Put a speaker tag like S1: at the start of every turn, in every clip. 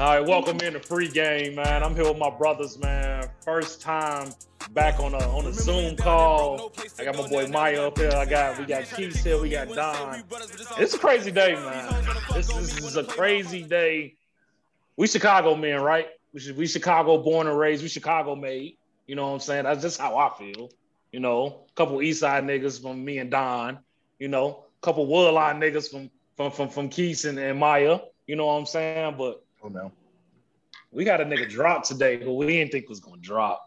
S1: All right, welcome in to free game, man. I'm here with my brothers, man. First time back on a on a Zoom call. I got my boy Maya up here. I got we got Keith here. We got Don. It's a crazy day, man. This, this is a crazy day. We Chicago men, right? We should we Chicago born and raised. We Chicago made. You know what I'm saying? That's just how I feel. You know, a couple East Side niggas from me and Don. You know, a couple Woodline niggas from from from from Keith and, and Maya. You know what I'm saying? But
S2: Oh no.
S1: we got a nigga drop today who we didn't think was gonna drop.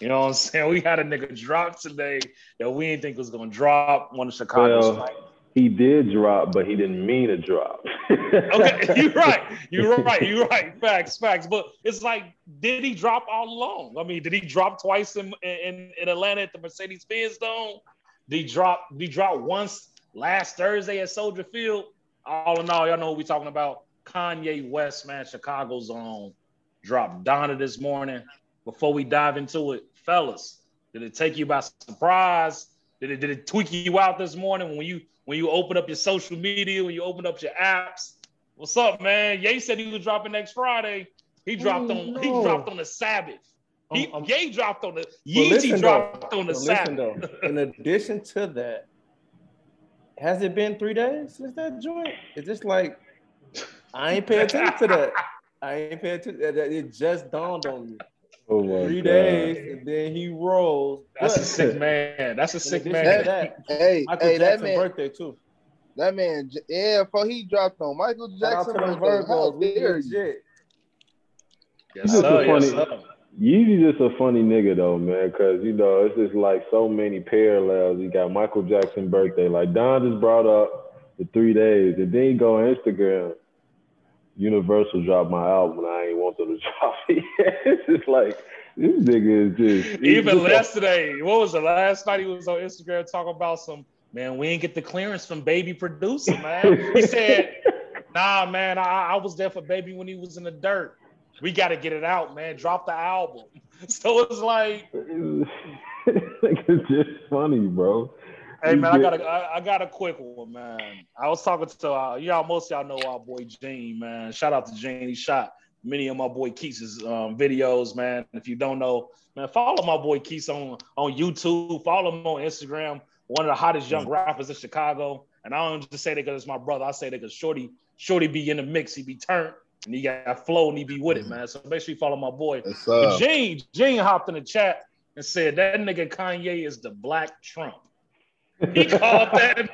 S1: You know what I'm saying? We had a nigga drop today that we didn't think was gonna drop one of Chicago's.
S3: Well, He did drop, but he didn't mean to drop.
S1: okay, you're right. You're right. You're right. Facts, facts. But it's like, did he drop all along? I mean, did he drop twice in in, in Atlanta at the Mercedes Benz Dome? Did he drop? Did he drop once last Thursday at Soldier Field? All in all, y'all know what we're talking about. Kanye West, man, Chicago's own, dropped Donda this morning. Before we dive into it, fellas, did it take you by surprise? Did it did it tweak you out this morning when you when you open up your social media, when you open up your apps? What's up, man? Ye said he was dropping next Friday. He dropped
S4: Oh,
S1: on he dropped on the Sabbath. He,
S4: Um,
S1: Ye dropped on the Yeezy dropped
S4: though,
S1: on the
S4: but listen though, in addition to that, has it been three days since that joint? Is this like I ain't paying attention to that. I ain't paying attention. that- that- It just dawned on me.
S3: oh my
S4: Three
S3: God.
S4: days, and then he rolls.
S1: That's a sick man. That's a sick man.
S4: to that,
S2: Hey,
S4: Michael
S2: hey, that
S4: Jackson's
S2: man,
S4: birthday too.
S2: that man, yeah, before he dropped on Michael
S4: Shout
S2: Jackson,
S4: to them
S2: birthday, how
S4: Virgos. We
S2: dare you?
S4: legit.
S1: Yes, sir.
S3: a
S1: Yes,
S3: funny-
S1: sir.
S3: Yeezy just a funny nigga though, man, because you know it's just like so many parallels. You got Michael Jackson birthday, like Don just brought up the three days, and then you go on Instagram. Universal dropped my album, and I ain't want them to drop it. it's just like this nigga is just
S1: Even yesterday, what was the Last night he was on Instagram talking about some man. We ain't get the clearance from Baby producer, man. He said, "Nah, man, I, I was there for Baby when he was in the dirt. We got to get it out, man. Drop the album." So it's like,
S3: it's just funny, bro.
S1: Hey, man, I got a, I, I got a quick one, man. I was talking to uh, y'all. Most of y'all know our boy Gene, man. Shout out to Gene. He shot many of my boy Keith's um, videos, man. If you don't know, man, follow my boy Keith on on YouTube. Follow him on Instagram. One of the hottest young rappers in Chicago. And I don't just say that because it's my brother. I say that because Shorty, Shorty be in the mix. He be turned and he got flow and he be with it, man. So make sure you follow my boy. Gene, Gene hopped in the chat and said that nigga Kanye is the black Trump. He called that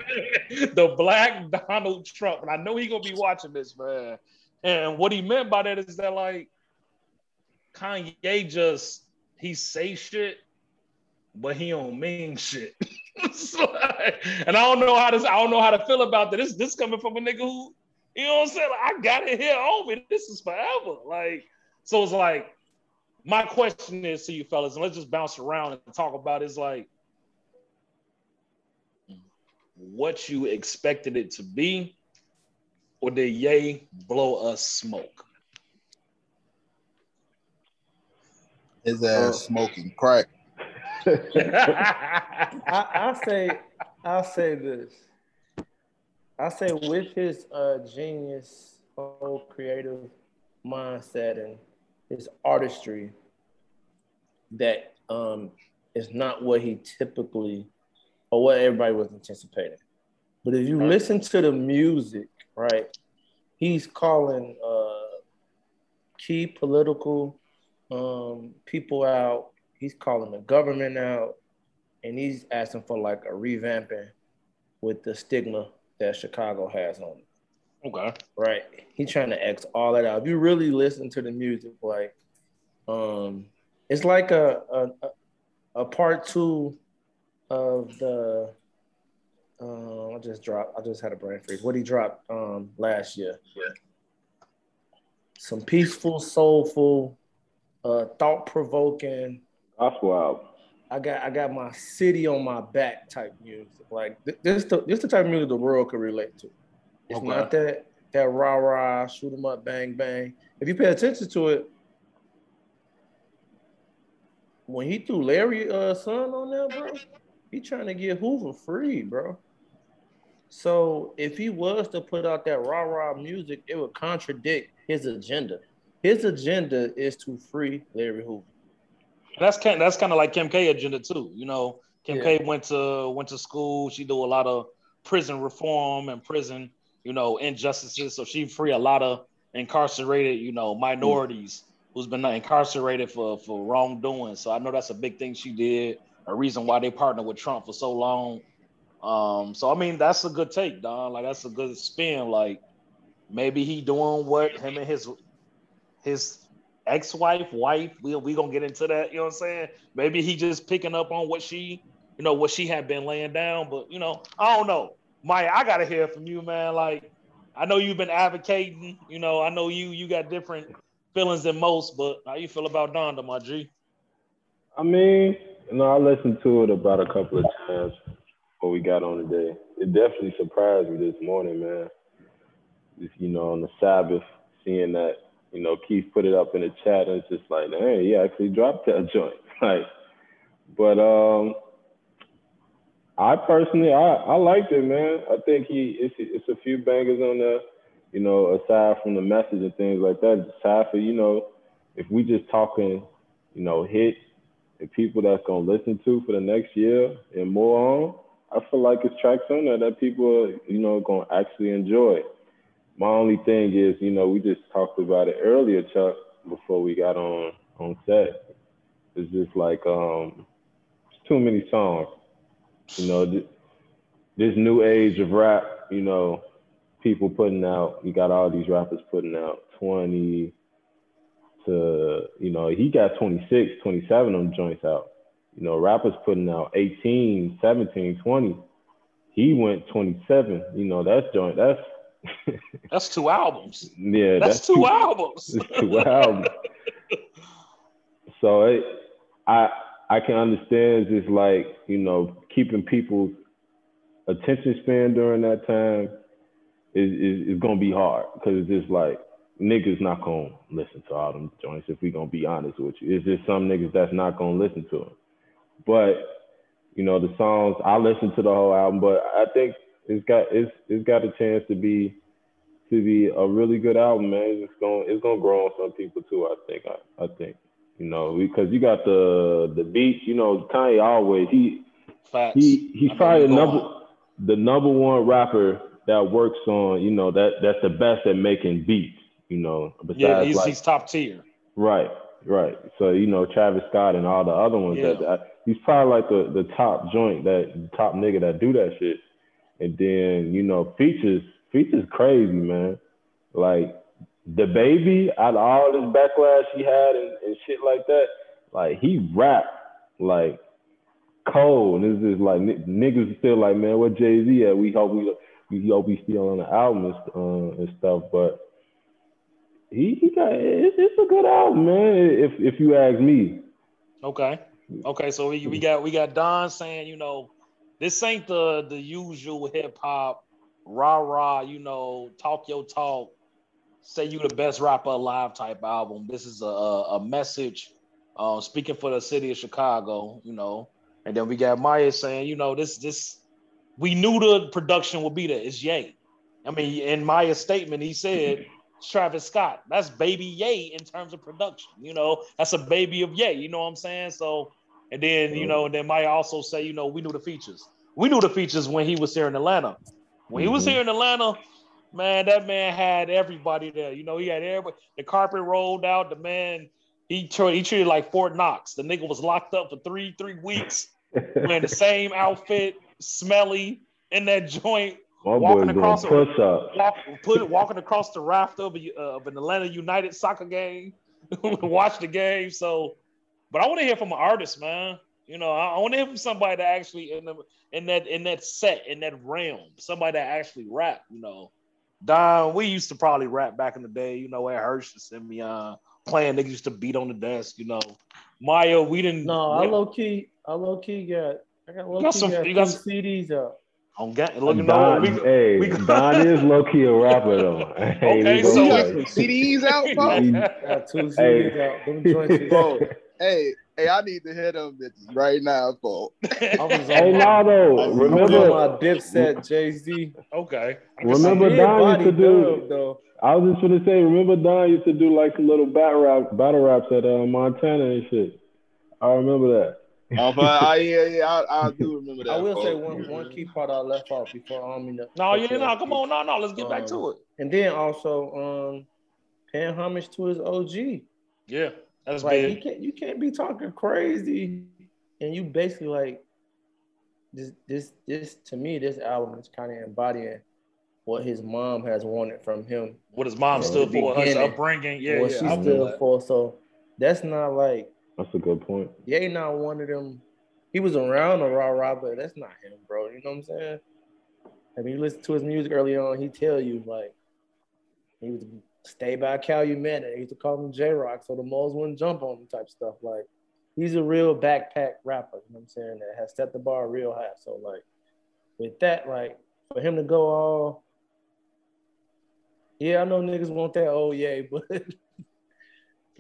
S1: the black Donald Trump. And I know he gonna be watching this, man. And what he meant by that is that like Kanye just he say shit, but he don't mean shit. And I don't know how to I don't know how to feel about that. This this coming from a nigga who, you know what I'm saying? Like, I got it here on me. This is forever. Like, so it's like my question is to you fellas, and let's just bounce around and talk about is like what you expected it to be, or did Ye blow us smoke?
S2: His ass smoking crack.
S4: I, I say, I'll say this. I say with his uh, genius, whole creative mindset and his artistry, that um, is not what he typically or what everybody was anticipating. But if you
S1: Right.
S4: listen to the music, right, he's calling uh, key political um, people out. He's calling the government out, and he's asking for like a revamping with the stigma that Chicago has on it.
S1: okay.
S4: Right? He's trying to X all that out. If you really listen to the music, like, um, it's like a a, a- a part two of the. Uh, I just dropped. I just had a brain freeze. What he dropped um, last year.
S1: Yeah.
S4: Some peaceful, soulful, uh, thought provoking.
S3: Gospel album.
S4: I got I got my city on my back type music. Like th- this the this the type of music the world could relate to. It's
S1: Okay.
S4: not that that rah rah shoot 'em up bang bang. If you pay attention to it, when he threw Larry uh son on there, bro, he trying to get Hoover free, bro. So if he was to put out that rah rah music, it would contradict his agenda. his agenda is to free Larry Hoover.
S1: That's kind that's kind of like Kim K agenda too. You know, Kim
S4: Yeah.
S1: K went to went to school. She do a lot of prison reform and prison, you know, injustices. So she free a lot of incarcerated, you know, minorities who's been incarcerated for for wrongdoing. So I know that's a big thing she did. A reason why they partnered with Trump for so long. Um, so I mean, that's a good take, Don. Like that's a good spin. Like maybe he doing what him and his his ex-wife, wife. We we gonna get into that. You know what I'm saying? Maybe he just picking up on what she, you know, what she had been laying down. But you know, I don't know. Maya, I gotta hear from you, man. Like, I know you've been advocating. You know, I know you you got different feelings than most. But how you feel about Donda, my G?
S3: I mean, know, I listened to it about a couple of times before we got on today. It definitely surprised me this morning, man. Just, you know, on the Sabbath, seeing that, you know, Keith put it up in the chat, and it's just like, hey, he actually dropped that joint. Like, but um, I personally, I, I liked it, man. I think he, it's, it's a few bangers on there, you know, aside from the message and things like that. Aside for, you know, if we just talking, you know, hit and people that's gonna listen to for the next year and more on, I feel like it's tracks on there that people you know, gonna actually enjoy. My only thing is, you know, we just talked about it earlier, Chuck, before we got on on set. It's just like um it's too many songs. You know, th- this new age of rap, you know, people putting out, you got all these rappers putting out 20 to, you know, he got 26, 27 of them joints out. You know, rappers putting out 18, 17, 20. He went 27. You know, that's joint. That's
S1: That's two albums.
S3: yeah,
S1: That's, two, albums.
S3: It's two albums. So it, I I can understand just like you know keeping people's attention span during that time is is, is gonna be hard because it's just like niggas not gonna listen to all them joints if we gonna be honest with you. It's just some niggas that's not gonna listen to them. But you know the songs I listened to the whole album, but I think it's got it's it's got a chance to be to be a really good album, man. It's gonna it's gonna grow on some people too. I think. I, I think you know because you got the the beats. You know Kanye always he
S1: Facts.
S3: he he's
S1: I
S3: probably the number
S1: on.
S3: the number one rapper that works on you know that that's the best at making beats. You know besides
S1: Yeah, he's,
S3: like
S1: he's top tier.
S3: Right, right. So you know Travis Scott and all the other ones.
S1: Yeah.
S3: That, that he's probably like the the top joint that top nigga that do that shit. And then you know features features crazy man. Like the baby out of all this backlash he had and, and shit like that. Like he rap like cold, and it's just like n- niggas still like man, what Jay Z at? We hope we we hope he's still on the album and, uh, and stuff, but he he got it's, it's a good album, man. If if you ask me,
S1: Okay. Okay. So we, we got we got Don saying, you know, this ain't the the usual hip hop rah rah, you know, talk your talk, say you the best rapper alive type album. This is a a, message, uh, speaking for the city of Chicago, you know. And then we got Maya saying, you know, this this we knew the production would be there. It's Ye. I mean, in Maya's statement, he said Travis Scott. That's baby Ye in terms of production. You know, that's a baby of Ye. You know what I'm saying? So, and then you know, and then Maya also say, you know, we knew the features. We knew the features when he was here in Atlanta. When he was
S3: Mhm.
S1: here in Atlanta, man, that man had everybody there. You know, he had everybody. The carpet rolled out. The man, he tra- he treated like Fort Knox. The nigga was locked up for three three weeks, wearing the same outfit, smelly in that joint,
S3: my
S1: walking
S3: boy's doing
S1: across the-
S3: push ups.
S1: walk, put walking across the raft of, a, of an Atlanta United soccer game, watch the game. So, but I want to hear from an artist, man. You know, I, I want to hear from somebody that actually in the in that in that set in that realm, somebody that actually rap. You know, Don, we used to probably rap back in the day. You know, at Hirsch and Simeon playing, niggas used to beat on the desk. You know, Maya, we didn't.
S4: No, I low key, I low key got, I got low
S1: got
S4: key
S1: some-
S4: got
S1: you
S4: two
S1: got some-
S4: CDs out.
S1: On ga- looking
S3: Don,
S1: over. We,
S3: hey,
S1: we-
S3: Don is low key a rapper though. Hey,
S1: Okay,
S3: we
S1: so we-
S2: got some CDs out,
S3: He-
S2: folks.
S4: Got two CDs
S3: Hey.
S4: out. Them joints
S2: Bro, hey, Hey, I need to hit them bitches right now, Paul.
S4: I was on
S3: Hey,
S4: my,
S3: nah, though.
S4: I was on
S3: Remember,
S4: my Dipset Jay Z.
S1: okay.
S3: Remember
S4: Big
S3: Don used to do.
S4: though.
S3: I was just gonna say, remember Don used to do like some little battle rap, battle raps at uh, Montana and shit. I remember that.
S2: Oh, but I, yeah, yeah, I, I do remember that.
S4: I will say
S2: Paul.
S4: one one key part I left off before I mean.
S1: No, yeah, no, come on, no, no, let's get back to it.
S4: And then also um paying homage to his OG.
S1: Yeah, that's
S4: like you
S1: big.
S4: can't you can't be talking crazy and you basically like this this this to me this album is kind of embodying what his mom has wanted from him
S1: What his mom
S4: Yeah,
S1: stood
S4: the
S1: for, her
S4: beginning.
S1: upbringing. Yeah,
S4: what
S1: yeah.
S4: she
S1: I feel
S4: stood for so that's not like
S3: That's a good point.
S4: Ye not one of them. He was around the raw but that's not him bro. You know what I'm saying? If you listen to his music early on? He tell you like he was stay by Calumet. They used to call him J-Rock so the moles wouldn't jump on him type stuff. Like he's a real backpack rapper, you know what I'm saying, that has set the bar real high. So like with that, like for him to go all yeah, I know niggas want that oh yeah, but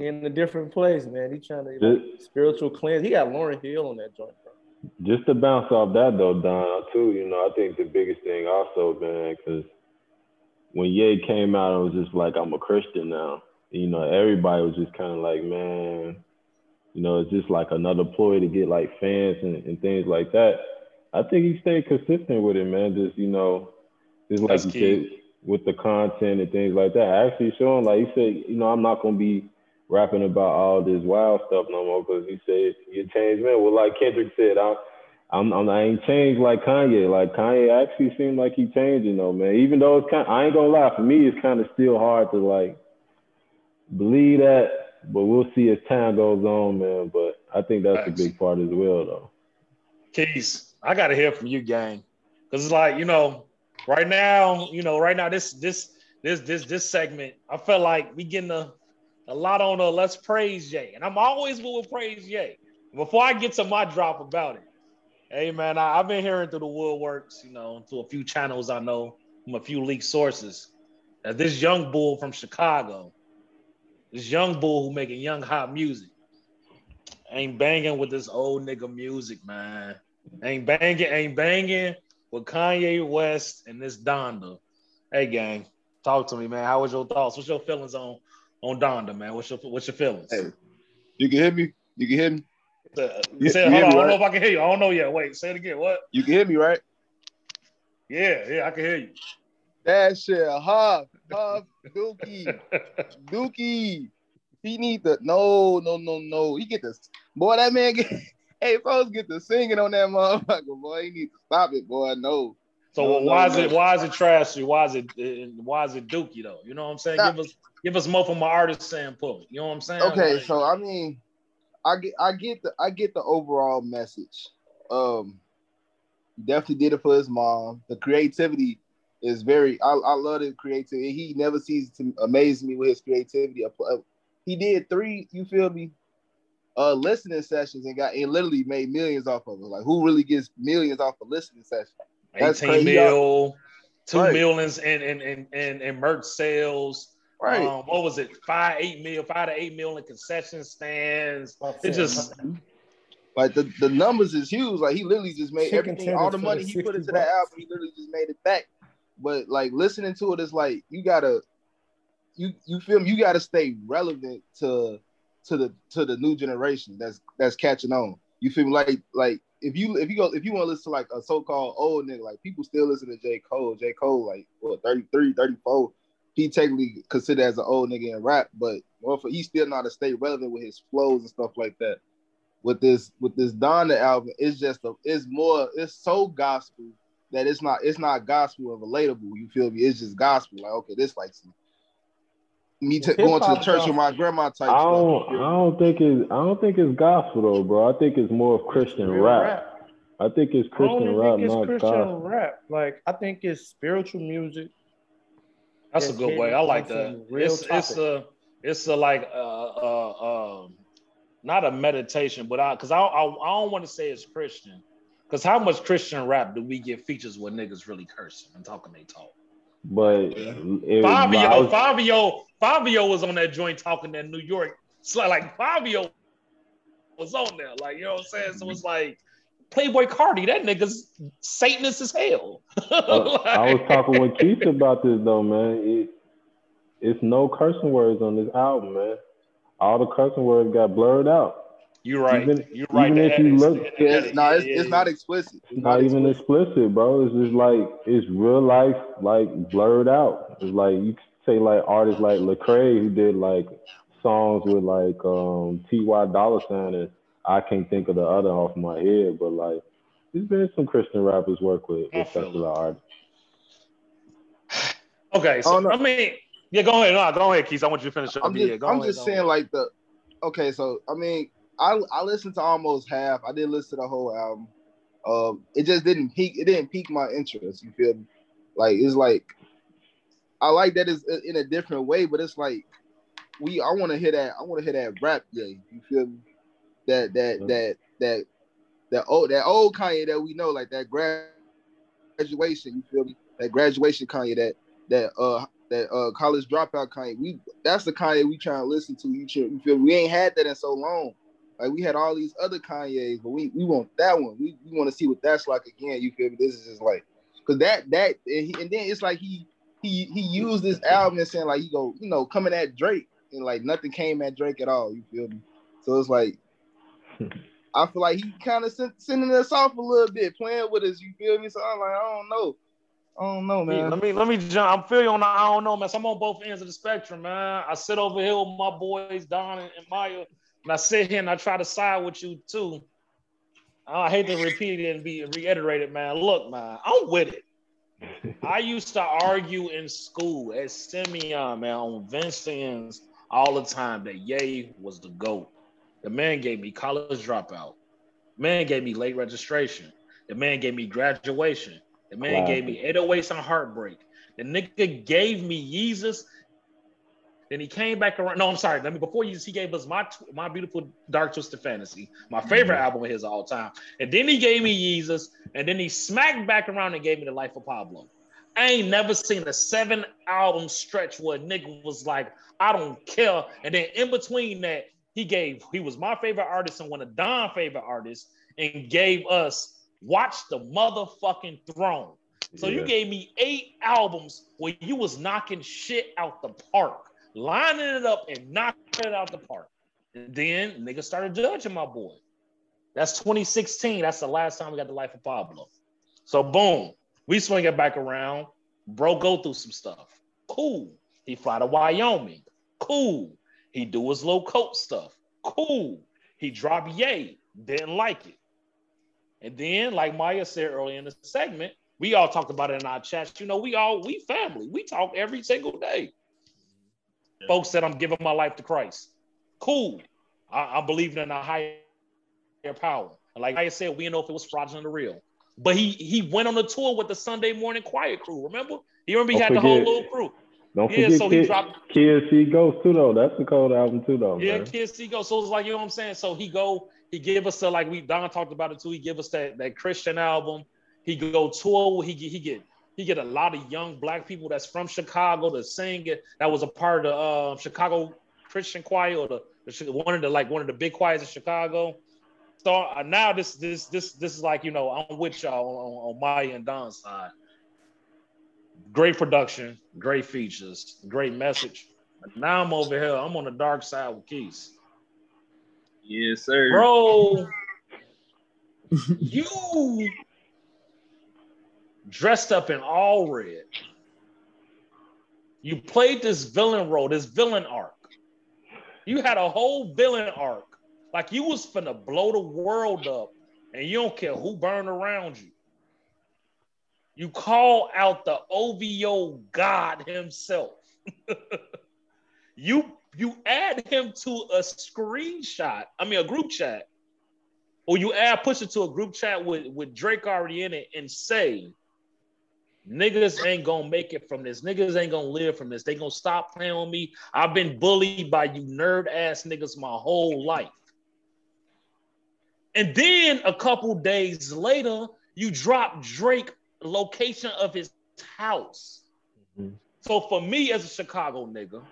S4: he in a different place, man. He trying to like, spiritual cleanse. He got Lauryn Hill on that joint, bro.
S3: Just to bounce off that though, Don, too, you know, I think the biggest thing also, man, because when Ye came out, it was just like, I'm a Christian now. You know, everybody was just kind of like, man, you know, it's just like another ploy to get like fans and, and things like that. I think he stayed consistent with it, man. Just, you know, just like
S1: That's
S3: you
S1: key.
S3: said, with the content and things like that. Actually showing, like he said, you know, I'm not going to be rapping about all this wild stuff no more because he said you changed man. Well, like Kendrick said, I, I'm, I'm I ain't changed like Kanye. Like Kanye actually seemed like he changed, you know, man. Even though it's kind, I ain't gonna lie, for me it's kind of still hard to like believe that, but we'll see as time goes on, man. But I think that's
S1: Facts.
S3: a big part as well, though.
S1: Keys, I gotta hear from you, gang. Cause it's like, you know, right now, you know, right now, this this this this this segment, I felt like we getting a, a lot on uh let's praise Jay. And I'm always will praise Jay. Before I get to my drop about it, hey man, I, I've been hearing through the woodworks, you know, to a few channels I know from a few leaked sources. That this young bull from Chicago, this young bull who making young hot music, ain't banging with this old nigga music, man. Ain't banging, ain't banging with Kanye West and this Donda. Hey, gang, talk to me, man. How was your thoughts? What's your feelings on on Donda, man? What's your what's your feelings?
S2: Hey. You can hear me. You can hear me.
S1: Uh,
S2: you
S1: say,
S2: hear
S1: hold on,
S2: me,
S1: I don't know if I can hear you. I don't know yet. Wait, say it again. What?
S2: You can hear me, right?
S1: Yeah, yeah, I can hear you.
S2: That shit, Huff, Huff, Dookie, Dookie. He need the no, no, no, no. He get this boy. That man get. Hey, folks, get the singing on that motherfucker, boy. He need to stop it, boy. No.
S1: So
S2: No,
S1: why
S2: no,
S1: is it why is it trashy? Why is it why is it Dookie though? You know what I'm saying? Give us give us more from my artist standpoint. You know what I'm saying?
S2: Okay,
S1: Like,
S2: so I mean, I get, I get the, I get the overall message. Um, definitely did it for his mom. The creativity is very. I, I love his creativity. He never ceases to amaze me with his creativity. He did three. You feel me? Uh, listening sessions and got and literally made millions off of it. Like who really gets millions off a listening session? That's
S1: 18
S2: crazy.
S1: mil, two
S2: Right.
S1: millions in in in in, in merch sales.
S2: Right.
S1: Um, what was it? Five, eight mil, five to eight mil in concession stands. It just
S2: Like the, the numbers is huge. Like he literally just made
S4: Chicken
S2: everything, all the money he put
S4: 60
S2: into that
S4: bucks.
S2: album, he literally just made it back. But like listening to it is like you gotta you you feel me? You gotta stay relevant to to the to the new generation that's that's catching on. You feel me? Like like if you if you go if you want to listen to like a so-called old nigga, like people still listen to J. Cole. J. Cole, like what 33, 34. He technically considered as an old nigga in rap, but well, for he still not how to stay relevant with his flows and stuff like that with this with this Donda album, it's just a, it's more it's so gospel that it's not it's not gospel and relatable. You feel me? It's just gospel. Like okay, this like some, me t- going to the church with my grandma type
S3: I
S2: stuff.
S3: don't,
S2: you
S3: I don't think it's, I don't think it's gospel though, bro. I think it's more of Christian
S4: Real
S3: rap. I think it's
S4: I
S3: Christian
S4: don't
S3: rap,
S4: think it's
S3: not
S4: Christian
S3: gospel.
S4: rap. Like I think it's spiritual music.
S1: That's a good way. I like
S4: on
S1: that.
S4: some real
S1: It's it's a it's a like uh uh um not a meditation, but I because I, I I don't want to say it's Christian. Because how much Christian rap do we get features where niggas really cursing and talking they talk?
S3: But it, I
S1: Fivio,
S3: was-
S1: Fivio, Fivio was on that joint talking that New York. It's like, like Fivio was on there. Like, you know what I'm saying? So it's like Playboi Carti, that nigga's Satanist as hell.
S3: Uh, I was talking with Keith about this though, man. It, it's no cursing words on this album, man. All the cursing words got blurred out.
S1: You're right.
S3: Even-
S1: You're right.
S3: even if you
S1: That is-
S3: look-
S1: that
S2: Yeah, it's, no, it's, it's not explicit. It's
S3: not even explicit, bro. It's just like it's real life, like blurred out. It's like you could say like artists like Lecrae who did like songs with like um Ty Dolla $ign and I can't think of the other off my head, but like there's been some Christian rappers work with, with secular artists.
S1: Okay, so
S2: Oh, no.
S1: I mean, yeah, go ahead. No, go ahead, Keith. I want you to finish up.
S2: I'm
S1: yeah,
S2: just,
S1: go
S2: I'm
S1: ahead,
S2: just
S1: go
S2: saying
S1: ahead.
S2: like the. Okay, so I mean, I I listened to almost half. I didn't listen to the whole album. Um, it just didn't peak. It didn't pique my interest. You feel me? Like it's like, I like that it's in a different way, but it's like, we. I want to hear that. I want to hear that rap. Yeah, you feel me? That that
S3: Yeah.
S2: that that that old that old Kanye that we know, like that graduation. You feel me? That graduation Kanye. That that uh that uh college dropout Kanye. We that's the Kanye we trying to listen to. You, feel- you feel me? we ain't had that in so long. Like we had all these other Kanyes, but we, we want that one. We, we want to see what that's like again. You feel me? This is just like because that that and, he, and then it's like he he he used this album and saying like he go you know coming at Drake and like nothing came at Drake at all. You feel me? So it's like I feel like he kind of sent, sending us off a little bit, playing with us. You feel me? So I'm like I don't know, I don't know, man.
S1: Let me let me jump. I'm feeling on. the- I don't know, man. So I'm on both ends of the spectrum, man. I sit over here with my boys, Don and, and Maya, and I sit here and I try to side with you too. I hate to repeat it and be reiterated, man. Look, man, I'm with it. I used to argue in school at Simeon, man, on Vincent's all the time that Ye was the GOAT. The man gave me college dropout. The Man gave me late registration. The man gave me graduation. The man
S3: Wow.
S1: gave me 808s and heartbreak. The nigga gave me Yeezus. Then he came back around. No, I'm sorry. Let me before Yeezus, he gave us my my beautiful dark twisted fantasy, my favorite mm-hmm. album of his all time. And then he gave me Yeezus. and then he smacked back around and gave me the life of Pablo. I ain't never seen a seven album stretch where a nigga was like, I don't care. And then in between that, he gave, he was my favorite artist and one of Don's favorite artists, and gave us Watch the Motherfucking Throne. So you gave me eight albums where you was knocking shit out the park, lining it up and knocking it out the park. And then niggas started judging my boy. That's 2016. That's the last time we got the life of Pablo. So boom, we swing it back around. Bro, go through some stuff. Cool. He fly to Wyoming. Cool. He do his low coat stuff. Cool. He drop Ye. Didn't like it. And then, like Maya said earlier in the segment, we all talked about it in our chats. You know, we all we family. We talk every single day. Folks said I'm giving my life to Christ. Cool. I, I'm believing in a higher power. And like I said, we didn't know if it was fraudulent or real. But he he went on a tour with the Sunday morning quiet crew. Remember? He remember he
S3: Don't
S1: had oh, the whole
S3: forget-
S1: little crew.
S3: Don't
S1: Yeah,
S3: forget
S1: so he
S3: Kid,
S1: dropped-
S3: Kid See Ghost too though. That's the cold album too though,
S1: Yeah,
S3: man.
S1: kids he go. So it's like, you know what I'm saying? So he go, he give us the like we Don talked about it too. He give us that that Christian album. He go tour. He get he get he get a lot of young black people that's from Chicago to sing it. That was a part of the uh, Chicago Christian choir or the, the one of the like one of the big choirs in Chicago. So uh, now this this this this is like you know I'm with y'all on, on Maya and Don's side. Great production, great features, great message. But now I'm over here. I'm on the dark side with Keys.
S5: Yes, sir.
S1: Bro, you dressed up in all red. You played this villain role, this villain arc. You had a whole villain arc. Like you was finna blow the world up, and you don't care who burned around you. You call out the OVO God himself. you you add him to a screenshot, I mean a group chat, or you add push it to a group chat with, with Drake already in it and say, niggas ain't gonna make it from this. Niggas ain't gonna live from this. They gonna stop playing on me. I've been bullied by you nerd ass niggas my whole life. And then a couple days later, you drop Drake location of his house.
S3: Mhm.
S1: So for me as a Chicago nigga,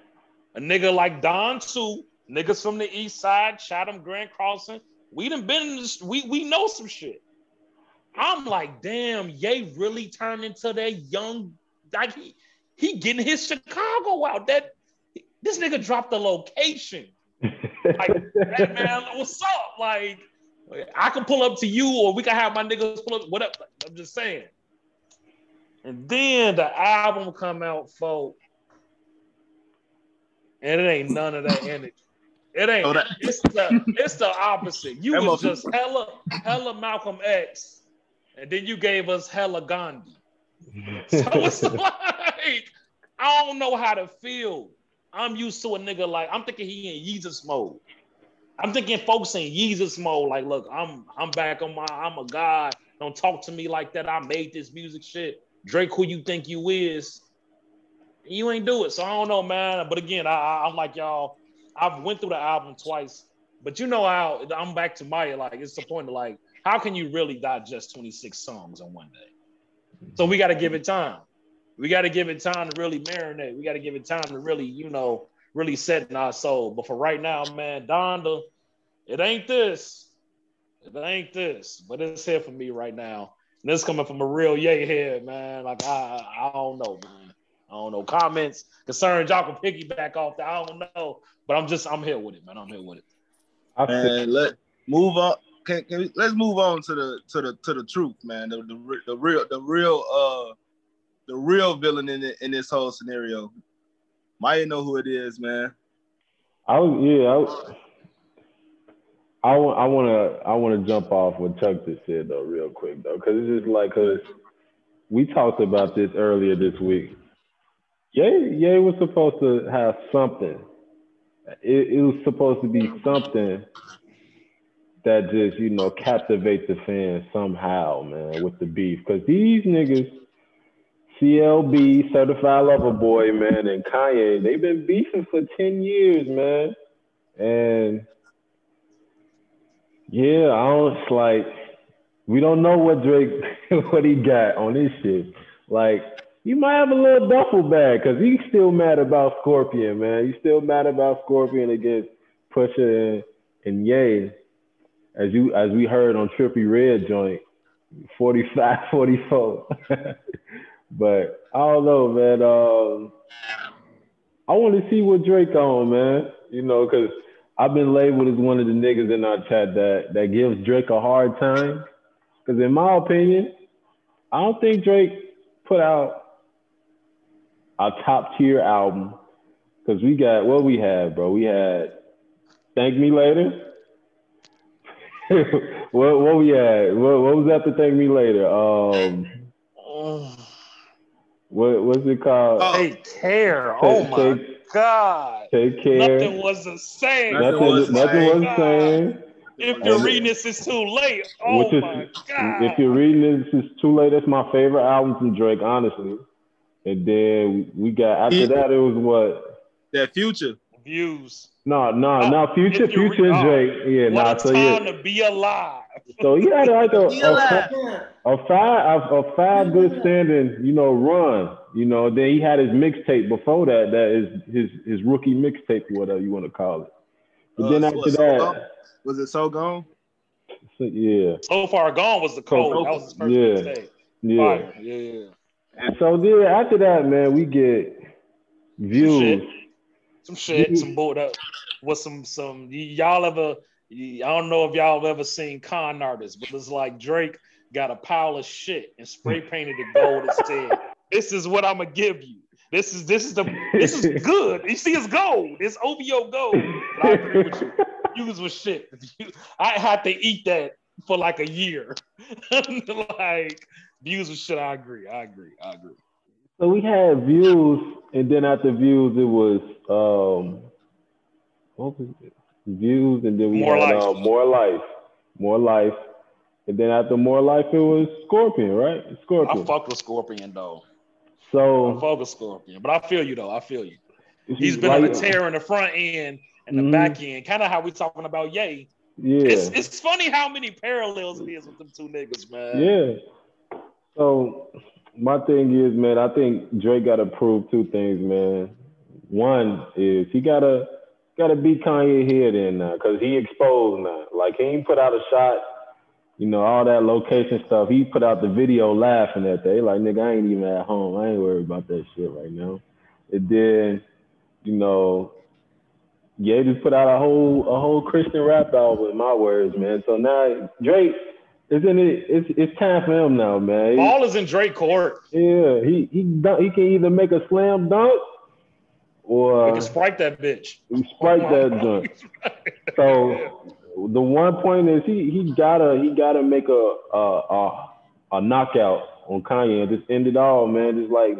S1: a nigga like Don Sue, niggas from the east side, Chatham, Grand Crossing, We done been in this, we we know some shit. I'm like, damn, Ye really turned into that young like he he getting his Chicago out. That this nigga dropped the location. Like, hey, man, what's up? Like, I can pull up to you, or we can have my niggas pull up. Whatever. I'm just saying. And then the album come out, folks, and it ain't none of that energy. It ain't.
S2: Oh, that-
S1: it's the it's the opposite. You was just hella hella Malcolm X, and then you gave us hella Gandhi. So it's like I don't know how to feel. I'm used to a nigga like I'm thinking he in Yeezus mode. I'm thinking folks in Yeezus mode. Like, look, I'm I'm back on my I'm a god. Don't talk to me like that. I made this music shit. Drake, who you think you is? You ain't do it. So I don't know, man. But again, I, I'm like y'all. I've went through the album twice, but you know how I'm back to Maya. Like it's the point of like, how can you really digest 26 songs on one day? So we got to give it time. We got to give it time to really marinate. We got to give it time to really, you know, really set in our soul. But for right now, man, Donda, it ain't this. It ain't this. But it's here for me right now. And this coming from a real yay head, man. Like I, I don't know, man. I don't know. Comments, concerns, y'all can piggyback off that. I don't know. But I'm just, I'm here with it, man. I'm here with it.
S3: I feel,
S2: Man, let move on. Can, can we, let's move on to the to the to the truth, man. The, the, the real the real uh the real villain in it, in this whole scenario. Maya know who it is, man.
S3: I was yeah. I, was- I, wa- I want to I want to jump off what Chuck just said though, real quick though, because it's just like because we talked about this earlier this week. Ye Ye was supposed to have something. It, it was supposed to be something that just you know captivate the fans somehow, man, with the beef. Because these niggas, CLB, Certified Lover Boy, man, and Kanye, they've been beefing for ten years, man, and yeah, I don't. Like we don't know what Drake, what he got on this shit. Like he might have a little duffel bag because he's still mad about Scorpion, man. He's still mad about Scorpion against Pusha and, and Ye. As you as we heard on Trippie Redd joint, 45, 44. but I don't know, man. Um, I want to see what Drake on, man. You know, because I've been labeled as one of the niggas in our chat that that gives Drake a hard time. Because in my opinion, I don't think Drake put out a top tier album. Because we got what we had, bro. We had Thank Me Later. what what we had? What, what was after Thank Me Later? Um, what what's it called?
S2: Oh.
S1: Take care. Oh
S3: Take-
S1: my
S3: take-
S1: God.
S3: Take care.
S1: Nothing was the same.
S2: Nothing
S3: Nothing,
S2: was
S3: nothing
S2: the
S3: was the same.
S1: If you're reading this, it's too late. Oh
S3: Which is,
S1: my God.
S3: if you're reading this, it's too late. That's my favorite album from Drake, honestly. And then we got after
S2: Yeah.
S3: that, it was what?
S2: That future.
S1: Views.
S3: No, no,
S1: Oh,
S3: no. Future,
S1: if you read-
S3: Future,
S1: oh,
S3: Drake. Yeah,
S1: What
S3: nah.
S1: a
S3: So
S1: time
S3: yeah,
S1: to be alive.
S3: so he had like a,
S2: Be
S3: a,
S2: alive.
S3: a five, a, a five good standing, you know, run. You know, then he had his mixtape before that. That is his his rookie mixtape, whatever you want to call it. But
S2: Uh,
S3: then
S2: so
S3: after
S2: it's so
S3: that,
S2: gone? Was it so gone?
S3: so, yeah,
S1: So far gone was the code. That was his first
S3: Yeah.
S1: mistake.
S3: yeah.
S1: Fire. Yeah.
S3: And so then after that, man, we get views.
S1: Some shit, some bull that was some some y'all ever I don't know if y'all have ever seen con artists, but it's like Drake got a pile of shit and spray painted it gold and said, This is what I'm gonna give you. This is this is the this is good. You see, it's gold. It's OVO gold. But I agree with you. Views was shit. I had to eat that for like a year. like views was shit. I agree. I agree. I agree.
S3: So we had views, and then after views, it was um, what was it? Views, and then we
S1: More
S3: had
S1: Life.
S3: Uh, more life, more life, and then after more life, it was Scorpion, right? Scorpion.
S1: I
S3: Scorpion.
S1: fuck with Scorpion though.
S3: So
S1: fuck with Scorpion, but I feel you though. I feel you. He's been
S3: like,
S1: on a tear in the front end and the
S3: Mhm.
S1: back end, kind of how we talking about Ye.
S3: Yeah,
S1: It's it's funny how many parallels it is with them two niggas, man.
S3: yeah. So my thing is, man, I think Drake got to prove two things, man. One is he got to gotta beat Kanye here then now, cause he exposed now. Like he ain't put out a shot, you know, all that location stuff. He put out the video laughing at that. He like, nigga, I ain't even at home. I ain't worried about that shit right now. And then, you know, Ye just put out a whole a whole Christian rap album in my words, man. So now Drake, isn't it? It's it's time for him now, man. He-
S1: Ball is in Drake court.
S3: yeah, he he dunk, he can either make a slam dunk or
S1: can sprite that bitch.
S3: sprite that joint. So the one point is he he gotta he gotta make a a a, a knockout on Kanye and just end it all, man. Just like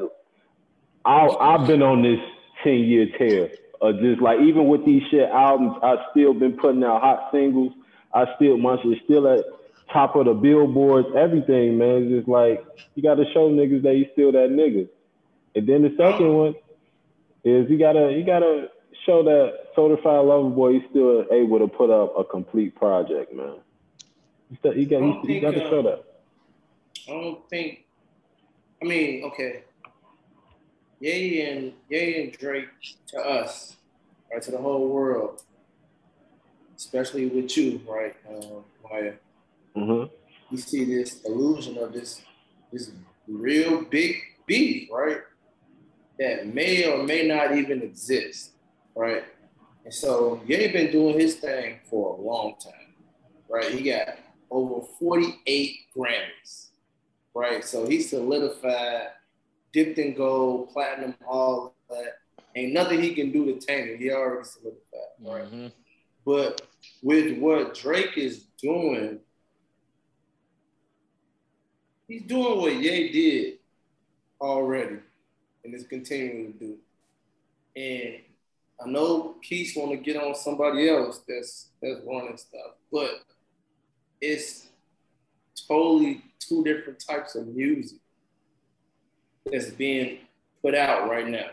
S3: I I've been on this ten year tear. Uh, just like even with these shit albums, I've still been putting out hot singles. I still my shit still at top of the billboards, everything, man. It's just like you gotta show niggas that you still that nigga. And then the second one is you gotta you gotta show that certified lover boy he's still able to put up a complete project, man. You, still, you got you, you got to show
S4: uh,
S3: that.
S4: I don't think. I mean, okay. Ye and Ye and Drake to us, right, to the whole world, especially with you, right, um, Maya.
S3: hmm
S4: You see this illusion of this this real big beef, right? That may or may not even exist, right? And so Ye been doing his thing for a long time, right? He got over 48 Grammys, right? So he solidified, dipped in gold, platinum, all that. Ain't nothing he can do to tame it. He already solidified, right?
S1: Mhm.
S4: But with what Drake is doing, he's doing what Ye did already and is continuing to do. And I know Keith want to get on somebody else that's that's running stuff, but it's totally two different types of music that's being put out right now.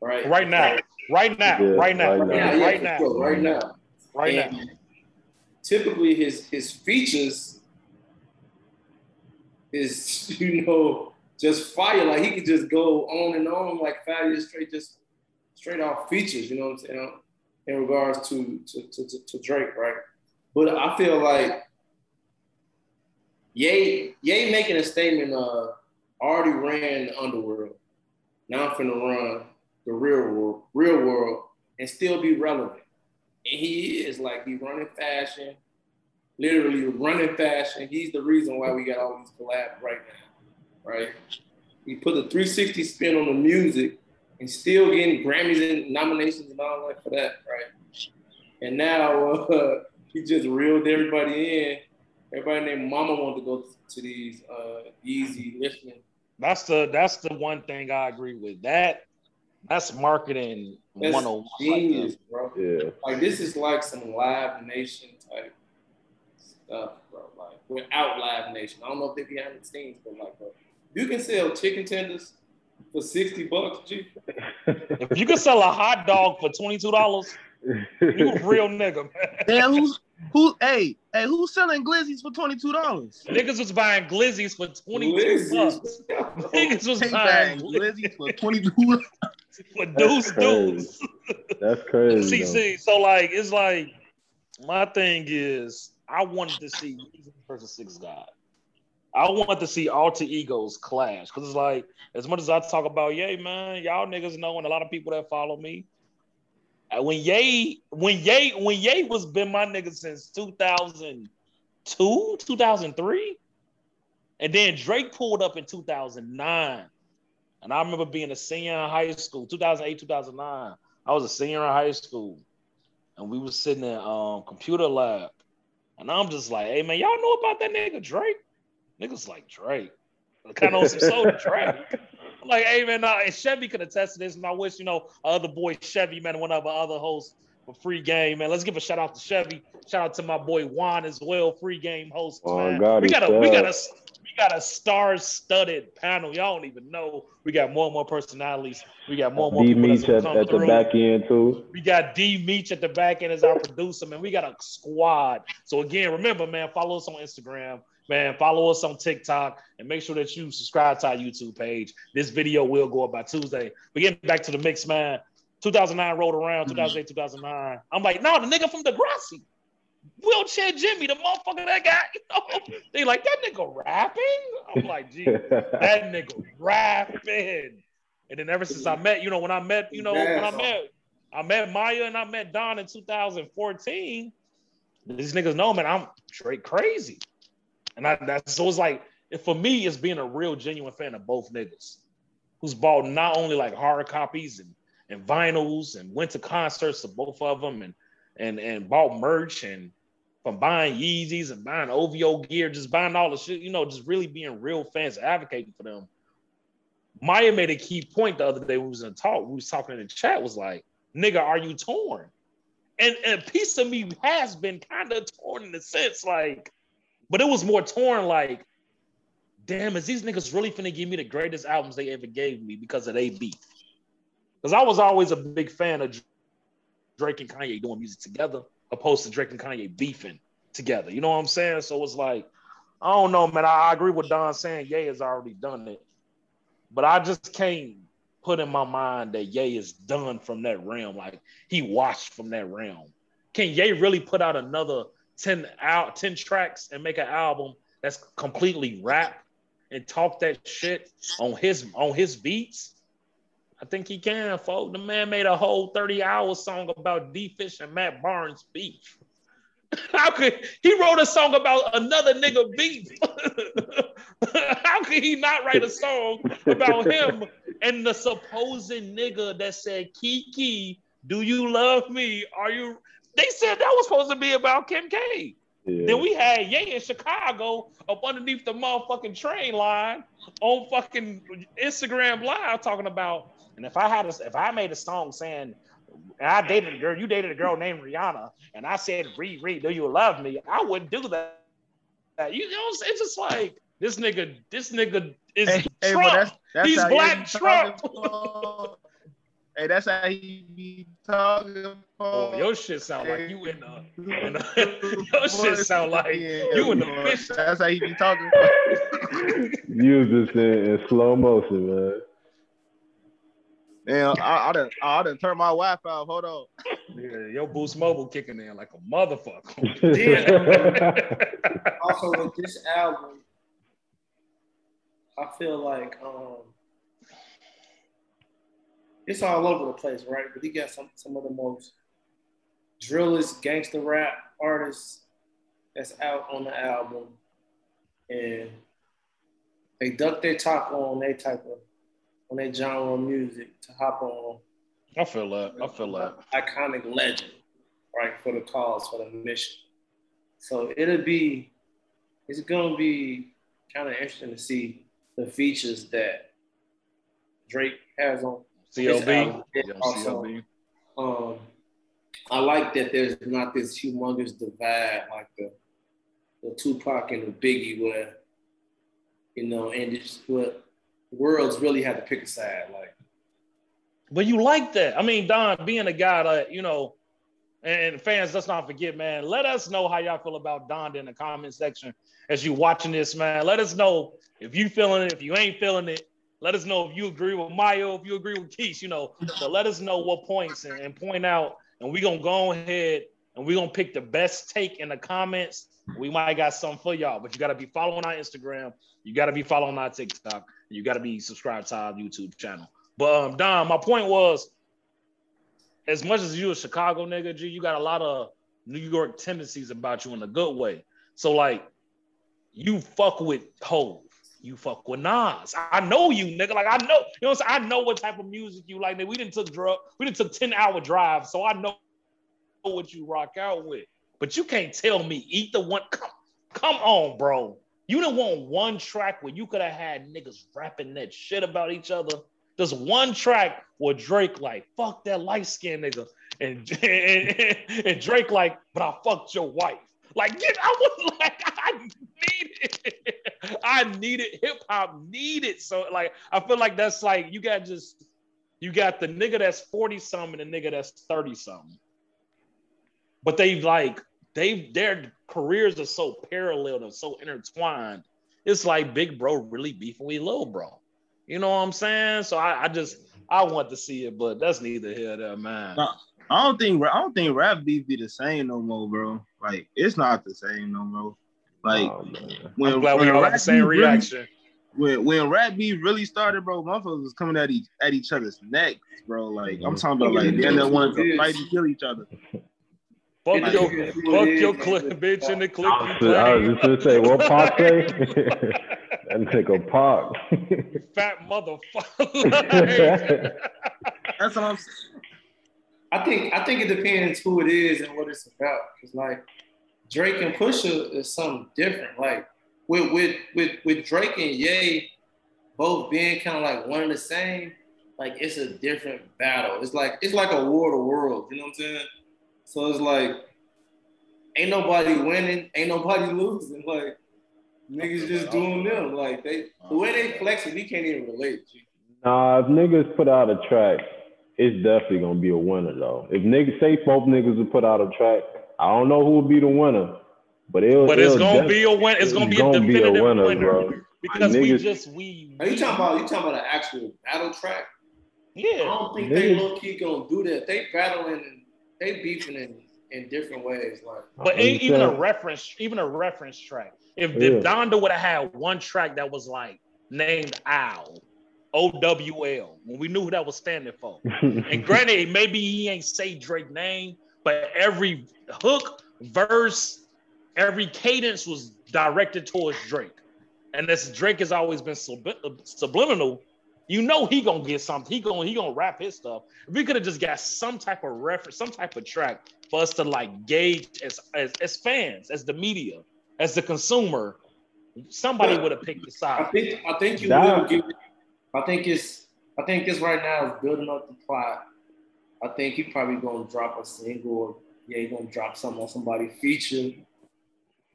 S4: Right?
S1: Right now. Right now.
S3: Yeah,
S1: Right now.
S3: right
S1: Right
S3: now.
S1: now.
S4: Yeah,
S1: Right now.
S4: sure, right now.
S1: Right now.
S4: Typically, his his features is you know just fire. Like he could just go on and on like five years straight, just straight off features. You know what I'm saying? In regards to to, to, to, to Drake, right? But I feel like Ye Ye making a statement of already ran the underworld. Now I'm finna run the real world, real world, and still be relevant. And he is like he running fashion, literally running fashion. He's the reason why we got all these collabs right now, right? He put a 360 spin on the music and still getting Grammys and nominations and all that for that, right? And now uh, he just reeled everybody in. Everybody named Mama wanted to go to these uh, easy listening.
S1: That's the that's the one thing I agree with. That that's marketing
S4: That's
S1: 101.
S4: genius, bro.
S3: Yeah.
S4: Like this is like some Live Nation type stuff, bro. Like without Live Nation, I don't know if they behind the scenes, but like, bro, you can sell chicken tenders for sixty bucks, G.
S1: If you could sell a hot dog for twenty two dollars, you a real nigga, man.
S2: Man, who's who? Hey, hey, who's selling glizzies for twenty two dollars?
S1: Niggas was buying glizzies for twenty two
S4: Glizzies.
S1: bucks. Niggas was
S2: Take
S1: buying glizzies
S2: glizzies for twenty two.
S1: for deuce
S3: crazy.
S1: deuce.
S3: That's crazy.
S1: See, see, so like it's like my thing is I wanted to see Yeezus versus Six God. I want to see alter egos clash because it's like as much as I talk about Ye, man, y'all niggas know, and a lot of people that follow me. When Yay, when Yay, when Yay was been my nigga since 2002, 2003, and then Drake pulled up in 2009, and I remember being a senior in high school, 2008, 2009. I was a senior in high school, and we was sitting in um computer lab, and I'm just like, hey man, y'all know about that nigga Drake? Niggas like Drake. Kind of on some soda Drake. I'm like, hey man, and Chevy could attest to this, and I wish you know our other boy Chevy, man, one of our other hosts for free game, man. Let's give a shout out to Chevy. Shout out to my boy Juan as well, free game host.
S3: Oh,
S1: man.
S3: God,
S1: we got a we got a we got a star-studded panel. Y'all don't even know. We got more and more personalities. We got more and more
S3: D
S1: people
S3: Meach at, at the back end too.
S1: We got D Meach at the back end as our producer, man. We got a squad. So again, remember, man, follow us on Instagram, man. Follow us on TikTok, and make sure that you subscribe to our YouTube page. This video will go up by Tuesday. But getting back to the mix, man. 2009 rolled around, mm-hmm. 2008, 2009. I'm like, no, the nigga from Degrassi. Wheelchair Jimmy, the motherfucker that guy. You know? They like, that nigga rapping? I'm like, gee, that nigga rapping. And then ever since I mm-hmm. met, you know, when I met, you know, when I met, I met Maya and I met Don in 2014. These niggas know, man, I'm straight crazy. And I that's so it's like for me, it's being a real genuine fan of both niggas who's bought not only like hard copies and, and vinyls and went to concerts of both of them and and and bought merch and from buying Yeezys and buying OVO gear, just buying all the shit, you know, just really being real fans, advocating for them. Maya made a key point the other day. We was in talk. We was talking in the chat. Was like, "Nigga, are you torn?" And, and a piece of me has been kind of torn in the sense, like, but it was more torn, like, damn, is these niggas really finna give me the greatest albums they ever gave me because of they beef? Because I was always a big fan of Drake and Kanye doing music together, opposed to Drake and Kanye beefing together. You know what I'm saying? So it's like, I don't know, man. I, I agree with Don saying Ye has already done it, but I just can't put in my mind that Ye is done from that realm. Like he washed from that realm. Can Ye really put out another 10 out 10 tracks and make an album that's completely rap and talk that shit on his on his beats? I think he can, folks. The man made a whole 30 hour song about D Fish and Matt Barnes beef. How could he wrote a song about another nigga beef? How could he not write a song about him and the supposed nigga that said, Kiki, do you love me? Are you? They said that was supposed to be about Kim K. Yeah. Then we had Ye in Chicago up underneath the motherfucking train line on fucking Instagram Live talking about and if I had a, if I made a song saying I dated a girl, you dated a girl named Rihanna, and I said, "Read, read, do you love me?" I wouldn't do that. You know, it's just like this nigga. This nigga is hey, Trump. Hey, that's, that's He's black Trump.
S2: hey, that's how he be talking.
S1: Oh, your shit sound like you in the. In the your shit sound like yeah, you in the fish.
S2: That's how he be talking.
S3: Use just in, in slow motion, man.
S2: Damn, I, I done I done turn my Wi-Fi off. Hold on.
S1: Yeah, your Boost Mobile kicking in like a motherfucker.
S4: also with this album, I feel like um it's all over the place, right? But he got some some of the most drillest gangster rap artists that's out on the album. And they duck their top on their type of on their genre of music to hop on.
S1: I feel that. I feel that.
S4: Iconic legend, right, for the cause, for the mission. So it'll be, it's gonna be kind of interesting to see the features that Drake has on
S1: CLB.
S4: Also, CLB. Um, I like that there's not this humongous divide like the the Tupac and the Biggie where you know, and it's what worlds really had to pick a side. Like,
S1: but you like that. I mean, Don, being a guy that you know, and fans, let's not forget, man. Let us know how y'all feel about Don in the comment section as you watching this, man. Let us know if you feeling it, if you ain't feeling it. Let us know if you agree with Mayo, if you agree with Keith, you know. but let us know what points and, and point out, and we're gonna go ahead and we're gonna pick the best take in the comments. We might got something for y'all, but you gotta be following our Instagram, you gotta be following our TikTok, you got to be subscribed to our YouTube channel. But um, Don, my point was, as much as you a Chicago nigga, G, you got a lot of New York tendencies about you in a good way. So like, you fuck with Hove, you fuck with Nas. I know you, nigga. Like I know, you know, what I'm saying? I know what type of music you like. Nigga. We didn't took drug, we didn't took ten hour drive, so I know what you rock out with. But you can't tell me eat the one. Come, come on, bro. You didn't want one track where you could have had niggas rapping that shit about each other. There's one track where Drake like, fuck that light skinned nigga. And, and, and, Drake like, but I fucked your wife. Like, get, I was like, I need it. I need it. Hip hop needed. So like, I feel like that's like, you got just, you got the nigga that's 40 something and the nigga that's 30 something. But they've like they their careers are so parallel and so intertwined. It's like big bro really beefing with little bro. You know what I'm saying? So I, I just I want to see it, but that's neither here nor man.
S6: No, I don't think I don't think rap beef be the same no more, bro. Like it's not the same no more. Like
S3: Oh,
S6: when,
S1: I'm glad we
S6: when
S1: all have
S6: rap
S1: the same
S6: beef really-
S1: reaction.
S6: when when rap beef really started, bro, motherfuckers was coming at each at each other's necks, bro. Like I'm
S3: Mhm.
S6: talking about like they ended up wanting to fight and kill each other.
S1: Fuck
S4: It
S1: your, fuck your clip, bitch, in the clip
S3: I
S1: you
S3: was, I was just gonna say, what Pac say? that nigga Pac.
S1: Fat motherfucker.
S6: That's what I'm saying.
S4: I think I think it depends who it is and what it's about. Cause like Drake and Pusha is something different. Like with with with with Drake and Ye both being kind of like one and the same, like it's a different battle. It's like it's like a war of world. You know what I'm saying? So it's like ain't nobody winning, ain't nobody losing. Like niggas just doing them. Like they the way they flexing, we can't even relate.
S3: Nah, if niggas put out a track, it's definitely gonna be a winner though. If niggas say both niggas will put out a track, I don't know who will be the winner, but it'll.
S1: but it's
S3: it'll
S1: gonna
S3: def-
S1: be a win. It's gonna
S3: it's
S1: be a
S3: gonna be a winner,
S1: winner,
S3: bro.
S1: because we just we.
S4: Are you talking about you talking about an actual battle track?
S1: Yeah.
S4: I don't think they
S3: Niggas-
S4: low key gonna do that. They battling they beefing in, in different ways. Like
S1: but
S3: I'm
S1: even a reference, even a reference track. If
S3: Yeah.
S1: if Donda would have had one track that was like named Owl, O W L, when we knew who that was standing for. And granted, maybe he ain't say Drake name, but every hook, verse, every cadence was directed towards Drake. And as Drake has always been sub- subliminal, you know he gonna get something. He gonna he gonna rap his stuff. If we could have just got some type of reference, some type of track for us to like gauge as as, as fans, as the media, as the consumer, somebody would have picked the side.
S4: I think I think you
S3: Nah.
S4: will get. I think it's I think it's right now is building up the plot. I think he probably gonna drop a single. Or, yeah, he gonna drop something on somebody feature.